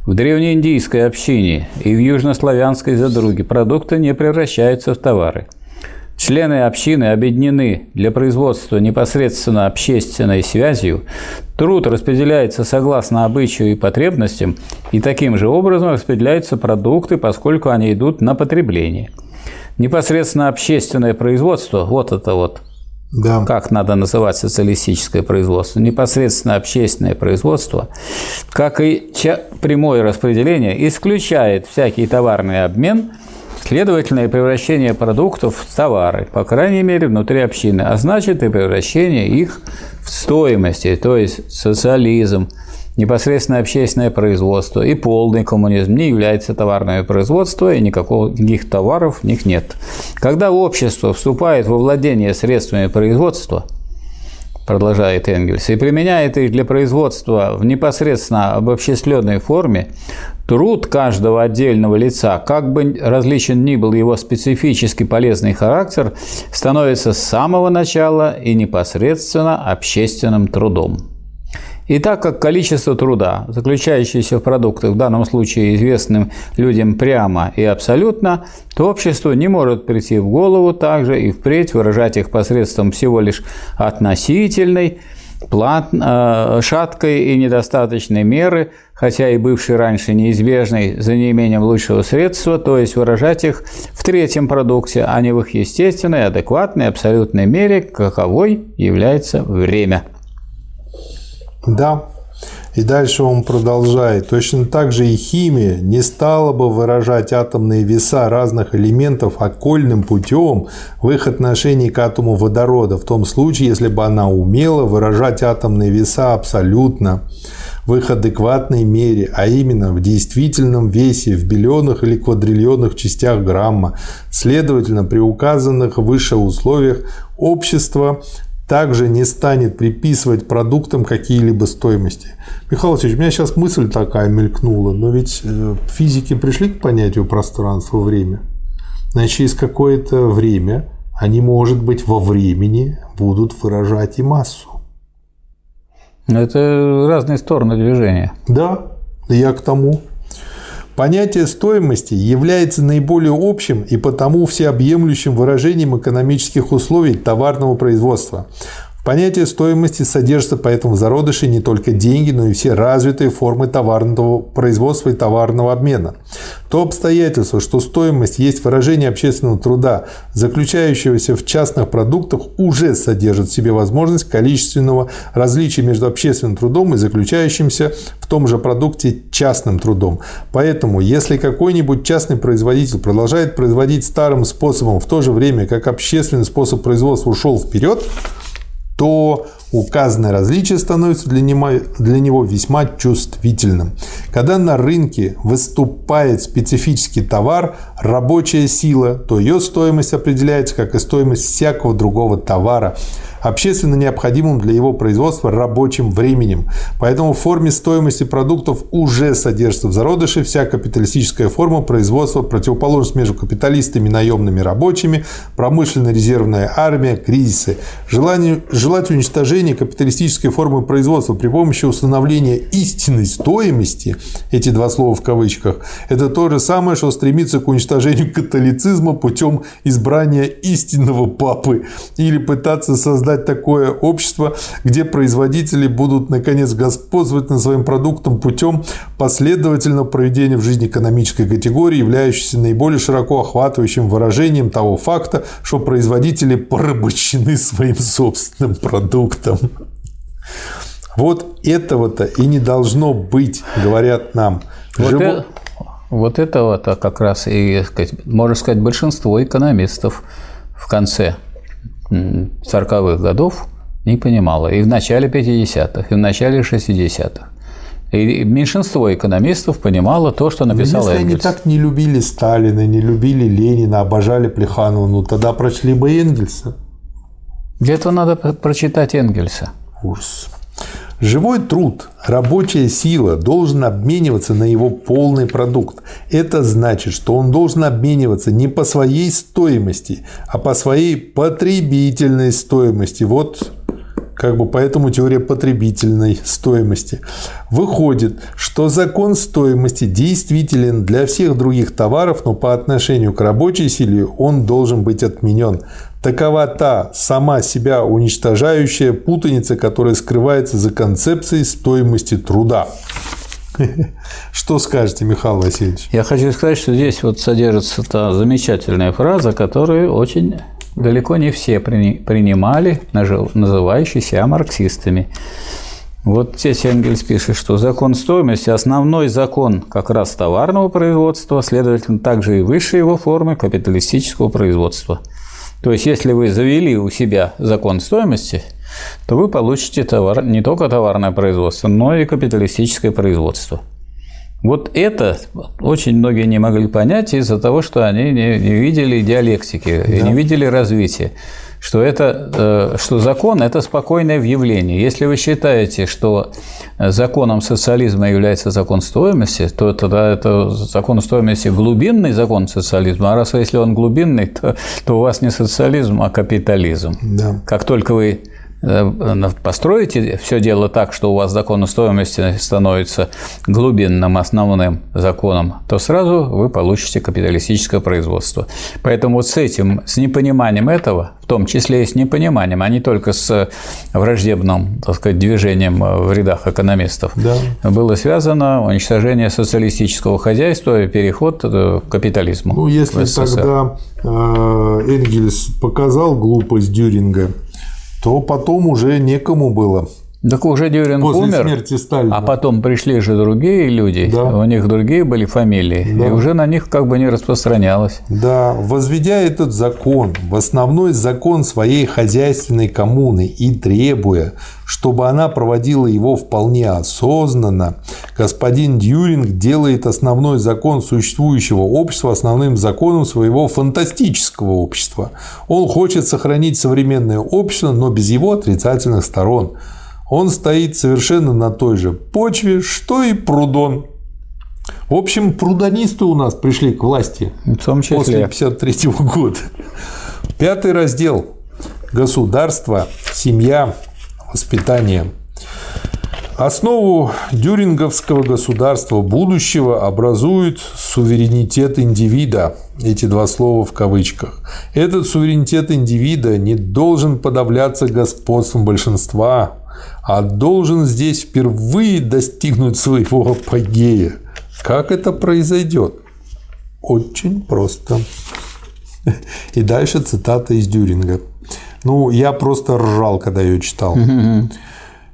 В древнеиндийской общине и в южнославянской задруге продукты не превращаются в товары – Члены общины объединены для производства непосредственно общественной связью, труд распределяется согласно обычаю и потребностям, и таким же образом распределяются продукты, поскольку они идут на потребление. Непосредственно общественное производство, вот это вот да. как надо называть социалистическое производство, непосредственно общественное производство, как и прямое распределение, исключает всякий товарный обмен – Следовательно, и превращение продуктов в товары, по крайней мере, внутри общины, а значит и превращение их в стоимости, то есть социализм, непосредственно общественное производство и полный коммунизм не является товарное производство, и никаких товаров в них нет. Когда общество вступает во владение средствами производства, продолжает Энгельс, и применяет их для производства в непосредственно обобщисленной форме, Труд каждого отдельного лица, как бы различен ни был его специфически полезный характер, становится с самого начала и непосредственно общественным трудом. И так как количество труда, заключающееся в продуктах, в данном случае известным людям прямо и абсолютно, то общество не может прийти в голову также и впредь выражать их посредством всего лишь относительной, плат, э, шаткой и недостаточной меры, хотя и бывшей раньше неизбежной за неимением лучшего средства, то есть выражать их в третьем продукте, а не в их естественной, адекватной, абсолютной мере, каковой является время. Да, и дальше он продолжает. Точно так же и химия не стала бы выражать атомные веса разных элементов окольным путем в их отношении к атому водорода, в том случае, если бы она умела выражать атомные веса абсолютно в их адекватной мере, а именно в действительном весе, в биллионах или квадриллионах частях грамма. Следовательно, при указанных выше условиях общество также не станет приписывать продуктам какие-либо стоимости. Михаил Васильевич, у меня сейчас мысль такая мелькнула, но ведь э, физики пришли к понятию пространства-время. Значит, через какое-то время они, может быть, во времени будут выражать и массу. Это разные стороны движения. Да, я к тому. Понятие стоимости является наиболее общим и потому всеобъемлющим выражением экономических условий товарного производства. В понятии стоимости содержатся поэтому в зародыше не только деньги, но и все развитые формы товарного производства и товарного обмена. То обстоятельство, что стоимость есть выражение общественного труда, заключающегося в частных продуктах, уже содержит в себе возможность количественного различия между общественным трудом и заключающимся в том же продукте частным трудом. Поэтому, если какой-нибудь частный производитель продолжает производить старым способом в то же время, как общественный способ производства ушел вперед, то указанное различие становится для него, для него весьма чувствительным. Когда на рынке выступает специфический товар, рабочая сила, то ее стоимость определяется как и стоимость всякого другого товара общественно необходимым для его производства рабочим временем. Поэтому в форме стоимости продуктов уже содержится в зародыше вся капиталистическая форма производства, противоположность между капиталистами, наемными рабочими, промышленно-резервная армия, кризисы. Желание, желать уничтожения капиталистической формы производства при помощи установления истинной стоимости, эти два слова в кавычках, это то же самое, что стремиться к уничтожению католицизма путем избрания истинного папы или пытаться создать такое общество, где производители будут наконец господствовать над своим продуктом путем последовательного проведения в жизни экономической категории, являющейся наиболее широко охватывающим выражением того факта, что производители порабощены своим собственным продуктом. Вот этого-то и не должно быть, говорят нам. Вот, Живо... это, вот этого-то как раз и, можно сказать, большинство экономистов в конце 40-х годов не понимала. И в начале 50-х, и в начале 60-х. И меньшинство экономистов понимало то, что написал Если Энгельс. они так не любили Сталина, не любили Ленина, обожали Плеханова, ну тогда прочли бы Энгельса. Для этого надо прочитать Энгельса. Ужас. Живой труд, рабочая сила должен обмениваться на его полный продукт. Это значит, что он должен обмениваться не по своей стоимости, а по своей потребительной стоимости. Вот как бы поэтому теория потребительной стоимости. Выходит, что закон стоимости действителен для всех других товаров, но по отношению к рабочей силе он должен быть отменен. Такова та сама себя уничтожающая путаница, которая скрывается за концепцией стоимости труда. Что скажете, Михаил Васильевич? Я хочу сказать, что здесь вот содержится та замечательная фраза, которую очень далеко не все принимали, называющие себя марксистами. Вот здесь Энгельс пишет, что закон стоимости – основной закон как раз товарного производства, следовательно, также и высшей его формы капиталистического производства – то есть, если вы завели у себя закон стоимости, то вы получите товар, не только товарное производство, но и капиталистическое производство. Вот это очень многие не могли понять из-за того, что они не, не видели диалектики, да. не видели развития что, это, э, что закон – это спокойное явление. Если вы считаете, что законом социализма является закон стоимости, то тогда это закон стоимости глубинный закон социализма. А раз если он глубинный, то, то у вас не социализм, а капитализм. Да. Как только вы Э, построите все дело так, что у вас закон стоимости становится глубинным основным законом, то сразу вы получите капиталистическое производство. Поэтому вот с этим, с непониманием этого, в том числе и с непониманием, а не только с враждебным так сказать, движением в рядах экономистов, да. было связано уничтожение социалистического хозяйства и переход к капитализму. Ну, если тогда э, Энгельс показал глупость Дюринга, то потом уже некому было. Так уже Дюринг После умер, смерти Сталина. а потом пришли же другие люди, да. у них другие были фамилии, да. и уже на них как бы не распространялось. Да, возведя этот закон в основной закон своей хозяйственной коммуны и требуя, чтобы она проводила его вполне осознанно, господин Дьюринг делает основной закон существующего общества основным законом своего фантастического общества. Он хочет сохранить современное общество, но без его отрицательных сторон – он стоит совершенно на той же почве, что и Прудон. В общем, прудонисты у нас пришли к власти в том числе. после 1953 года. Пятый раздел. Государство, семья, воспитание. Основу дюринговского государства будущего образует суверенитет индивида. Эти два слова в кавычках. Этот суверенитет индивида не должен подавляться господством большинства, а должен здесь впервые достигнуть своего апогея. Как это произойдет? Очень просто. И дальше цитата из Дюринга. Ну, я просто ржал, когда ее читал.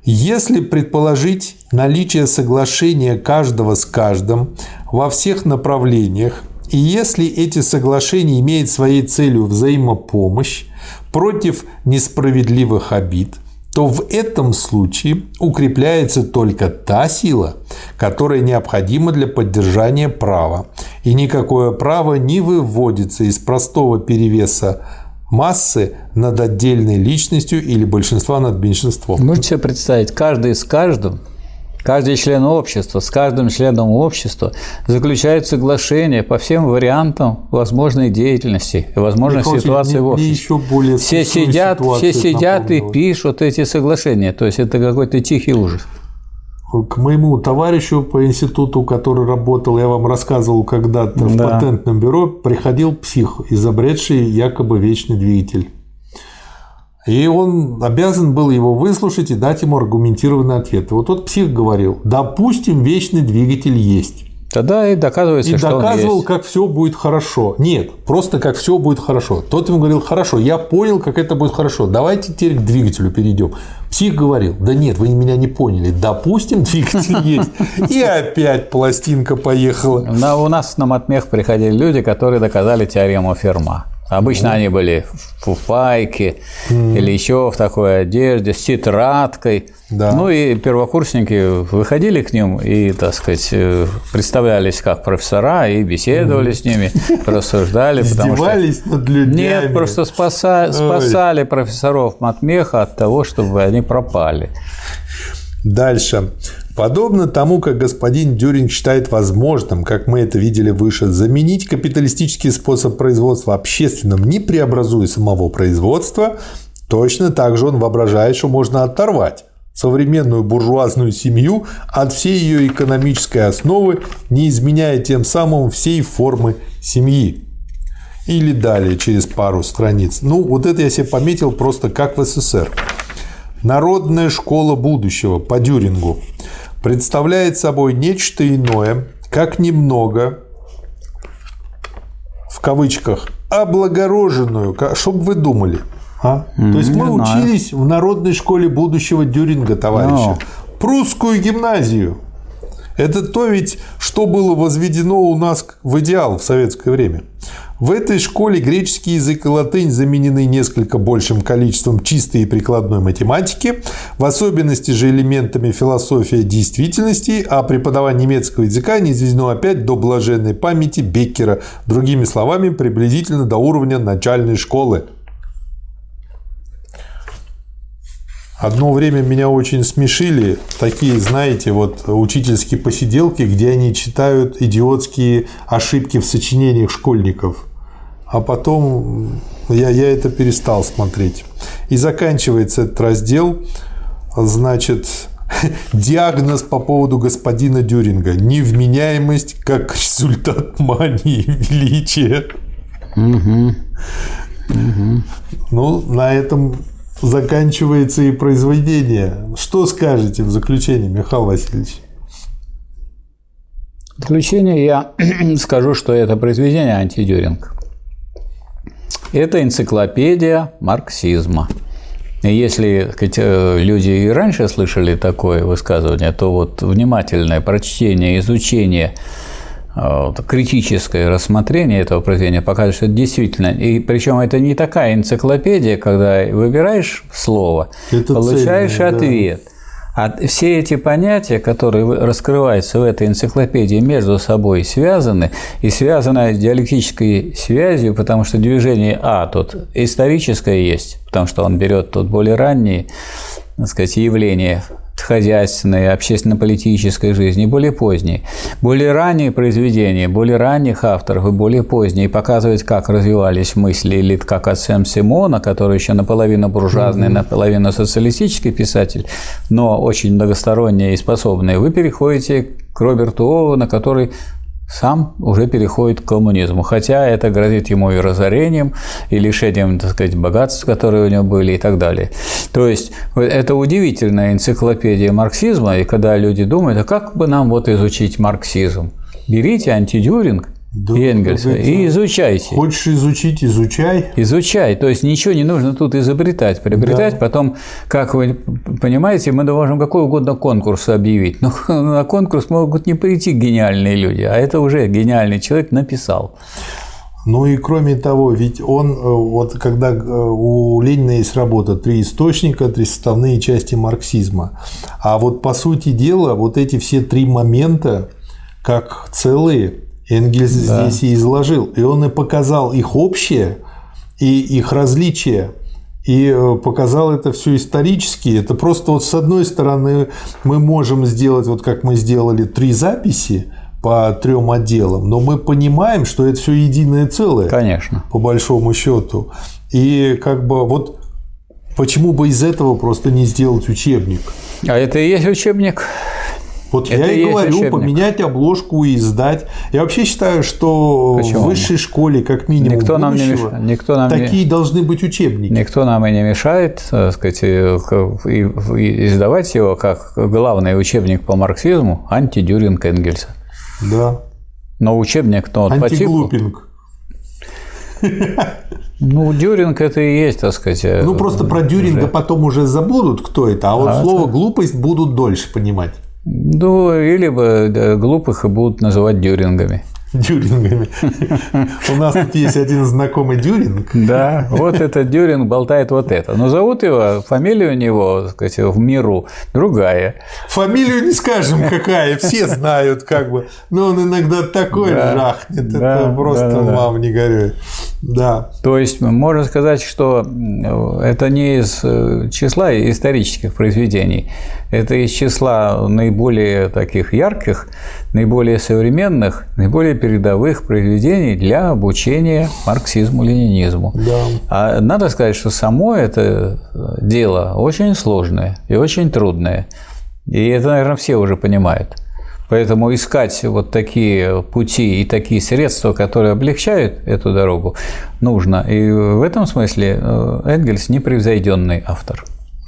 Если предположить наличие соглашения каждого с каждым во всех направлениях, и если эти соглашения имеют своей целью взаимопомощь против несправедливых обид, то в этом случае укрепляется только та сила, которая необходима для поддержания права, и никакое право не выводится из простого перевеса массы над отдельной личностью или большинства над меньшинством. Можете себе представить, каждый с каждым Каждый член общества, с каждым членом общества заключает соглашение по всем вариантам возможной деятельности и возможных Михаил ситуаций в обществе. Еще более все сидят, все сидят и пишут эти соглашения. То есть это какой-то тихий ужас. К моему товарищу по институту, который работал, я вам рассказывал когда-то в да. патентном бюро, приходил псих, изобретший якобы вечный двигатель. И он обязан был его выслушать и дать ему аргументированный ответ. И вот тот псих говорил, допустим, вечный двигатель есть. Тогда и доказывается, и что доказывал, он есть. как все будет хорошо. Нет, просто как все будет хорошо. Тот ему говорил, хорошо, я понял, как это будет хорошо. Давайте теперь к двигателю перейдем. Псих говорил, да нет, вы меня не поняли. Допустим, двигатель есть. И опять пластинка поехала. у нас на Матмех приходили люди, которые доказали теорему Ферма. Обычно они были в фуфайке mm. или еще в такой одежде, с тетрадкой. Да. Ну и первокурсники выходили к ним и, так сказать, э, представлялись как профессора и беседовали mm. с ними, рассуждали. Издевались над людьми. Нет, просто спаса... спасали профессоров Матмеха от того, чтобы они пропали. Дальше. Подобно тому, как господин Дюринг считает возможным, как мы это видели выше, заменить капиталистический способ производства общественным, не преобразуя самого производства, точно так же он воображает, что можно оторвать современную буржуазную семью от всей ее экономической основы, не изменяя тем самым всей формы семьи. Или далее, через пару страниц. Ну, вот это я себе пометил просто как в СССР. Народная школа будущего по Дюрингу представляет собой нечто иное, как немного, в кавычках, облагороженную, чтобы вы думали. А? Mm, То есть мы учились знаю. в Народной школе будущего Дюринга, товарищи. No. Прусскую гимназию. Это то ведь, что было возведено у нас в идеал в советское время. В этой школе греческий язык и латынь заменены несколько большим количеством чистой и прикладной математики, в особенности же элементами философии действительности, а преподавание немецкого языка не изведено опять до блаженной памяти Беккера, другими словами, приблизительно до уровня начальной школы. Одно время меня очень смешили такие, знаете, вот учительские посиделки, где они читают идиотские ошибки в сочинениях школьников а потом я, я это перестал смотреть. И заканчивается этот раздел, значит, диагноз по поводу господина Дюринга. Невменяемость как результат мании величия. Угу. Угу. Ну, на этом заканчивается и произведение. Что скажете в заключение, Михаил Васильевич? В заключение я скажу, что это произведение антидюринг. Это энциклопедия марксизма. И если сказать, э, люди и раньше слышали такое высказывание, то вот внимательное прочтение, изучение, критическое рассмотрение этого произведения покажет, что это действительно, и причем это не такая энциклопедия, когда выбираешь слово, это получаешь цельное, ответ. Да. А все эти понятия, которые раскрываются в этой энциклопедии, между собой связаны и связаны диалектической связью, потому что движение А тут историческое есть, потому что он берет тут более ранние так сказать, явления хозяйственной, общественно-политической жизни, более поздние. Более ранние произведения, более ранних авторов и более поздние показывают, как развивались мысли элит, как от Сэм Симона, который еще наполовину буржуазный, mm-hmm. наполовину социалистический писатель, но очень многосторонний и способный. Вы переходите к Роберту Оуэну, который сам уже переходит к коммунизму. Хотя это грозит ему и разорением, и лишением, так сказать, богатств, которые у него были и так далее. То есть это удивительная энциклопедия марксизма, и когда люди думают, а как бы нам вот изучить марксизм? Берите антидюринг Да, и Энгельса. как И изучайте. Хочешь изучить, изучай. Изучай, то есть ничего не нужно тут изобретать, приобретать. Потом, как вы понимаете, мы можем какой угодно конкурс объявить. Но на конкурс могут не прийти гениальные люди, а это уже гениальный человек написал. Ну и кроме того, ведь он, э, вот когда э, у Ленина есть работа «Три источника, три составные части марксизма», а вот по сути дела вот эти все три момента, как целые, Энгельс Да. здесь и изложил. И он и показал их общее и их различия. И э, показал это все исторически. Это просто вот с одной стороны мы можем сделать, вот как мы сделали три записи по трем отделам, но мы понимаем, что это все единое целое Конечно. по большому счету. И как бы вот почему бы из этого просто не сделать учебник? А это и есть учебник. Вот Это я и говорю, учебник. поменять обложку и издать. Я вообще считаю, что Почему? в высшей школе, как минимум, Никто нам не мешает. Никто нам не- такие должны быть учебники. Никто нам и не мешает, так сказать, и, и- и издавать его как главный учебник по марксизму антидюринг Энгельса. Да. Но учебник, но по типу, ну, Дюринг это и есть, так сказать. э, Ну, просто про Дюринга потом уже забудут, кто это, а вот А, слово глупость будут дольше понимать. Ну, или бы глупых будут называть дюрингами. Дюрингами. У нас тут есть один знакомый Дюринг. Да, вот этот Дюринг болтает вот это. Но зовут его, фамилия у него, так сказать, в миру другая. Фамилию не скажем, какая, все знают, как бы. Но он иногда такой Да, жахнет, да, это просто да, да, мам не горюй. Да. То есть можно сказать, что это не из э, числа исторических произведений, это из числа наиболее таких ярких, наиболее современных, наиболее передовых произведений для обучения марксизму-ленинизму. Да. А надо сказать, что само это дело очень сложное и очень трудное. И это, наверное, все уже понимают. Поэтому искать вот такие пути и такие средства, которые облегчают эту дорогу, нужно. И в этом смысле э, Энгельс непревзойденный автор.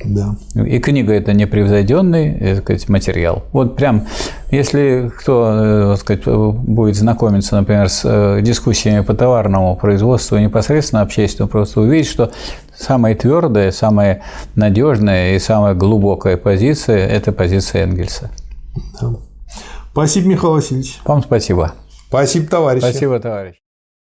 Да. И книга это непревзойденный э, сказать, материал. Вот прям, если кто э, сказать, будет знакомиться, например, с э, дискуссиями по товарному производству непосредственно общественному, просто увидеть, что самая твердая, самая надежная и самая глубокая позиция – это позиция Энгельса. да. Спасибо, Михаил Васильевич. Вам спасибо. Спасибо, товарищи. Спасибо, товарищ.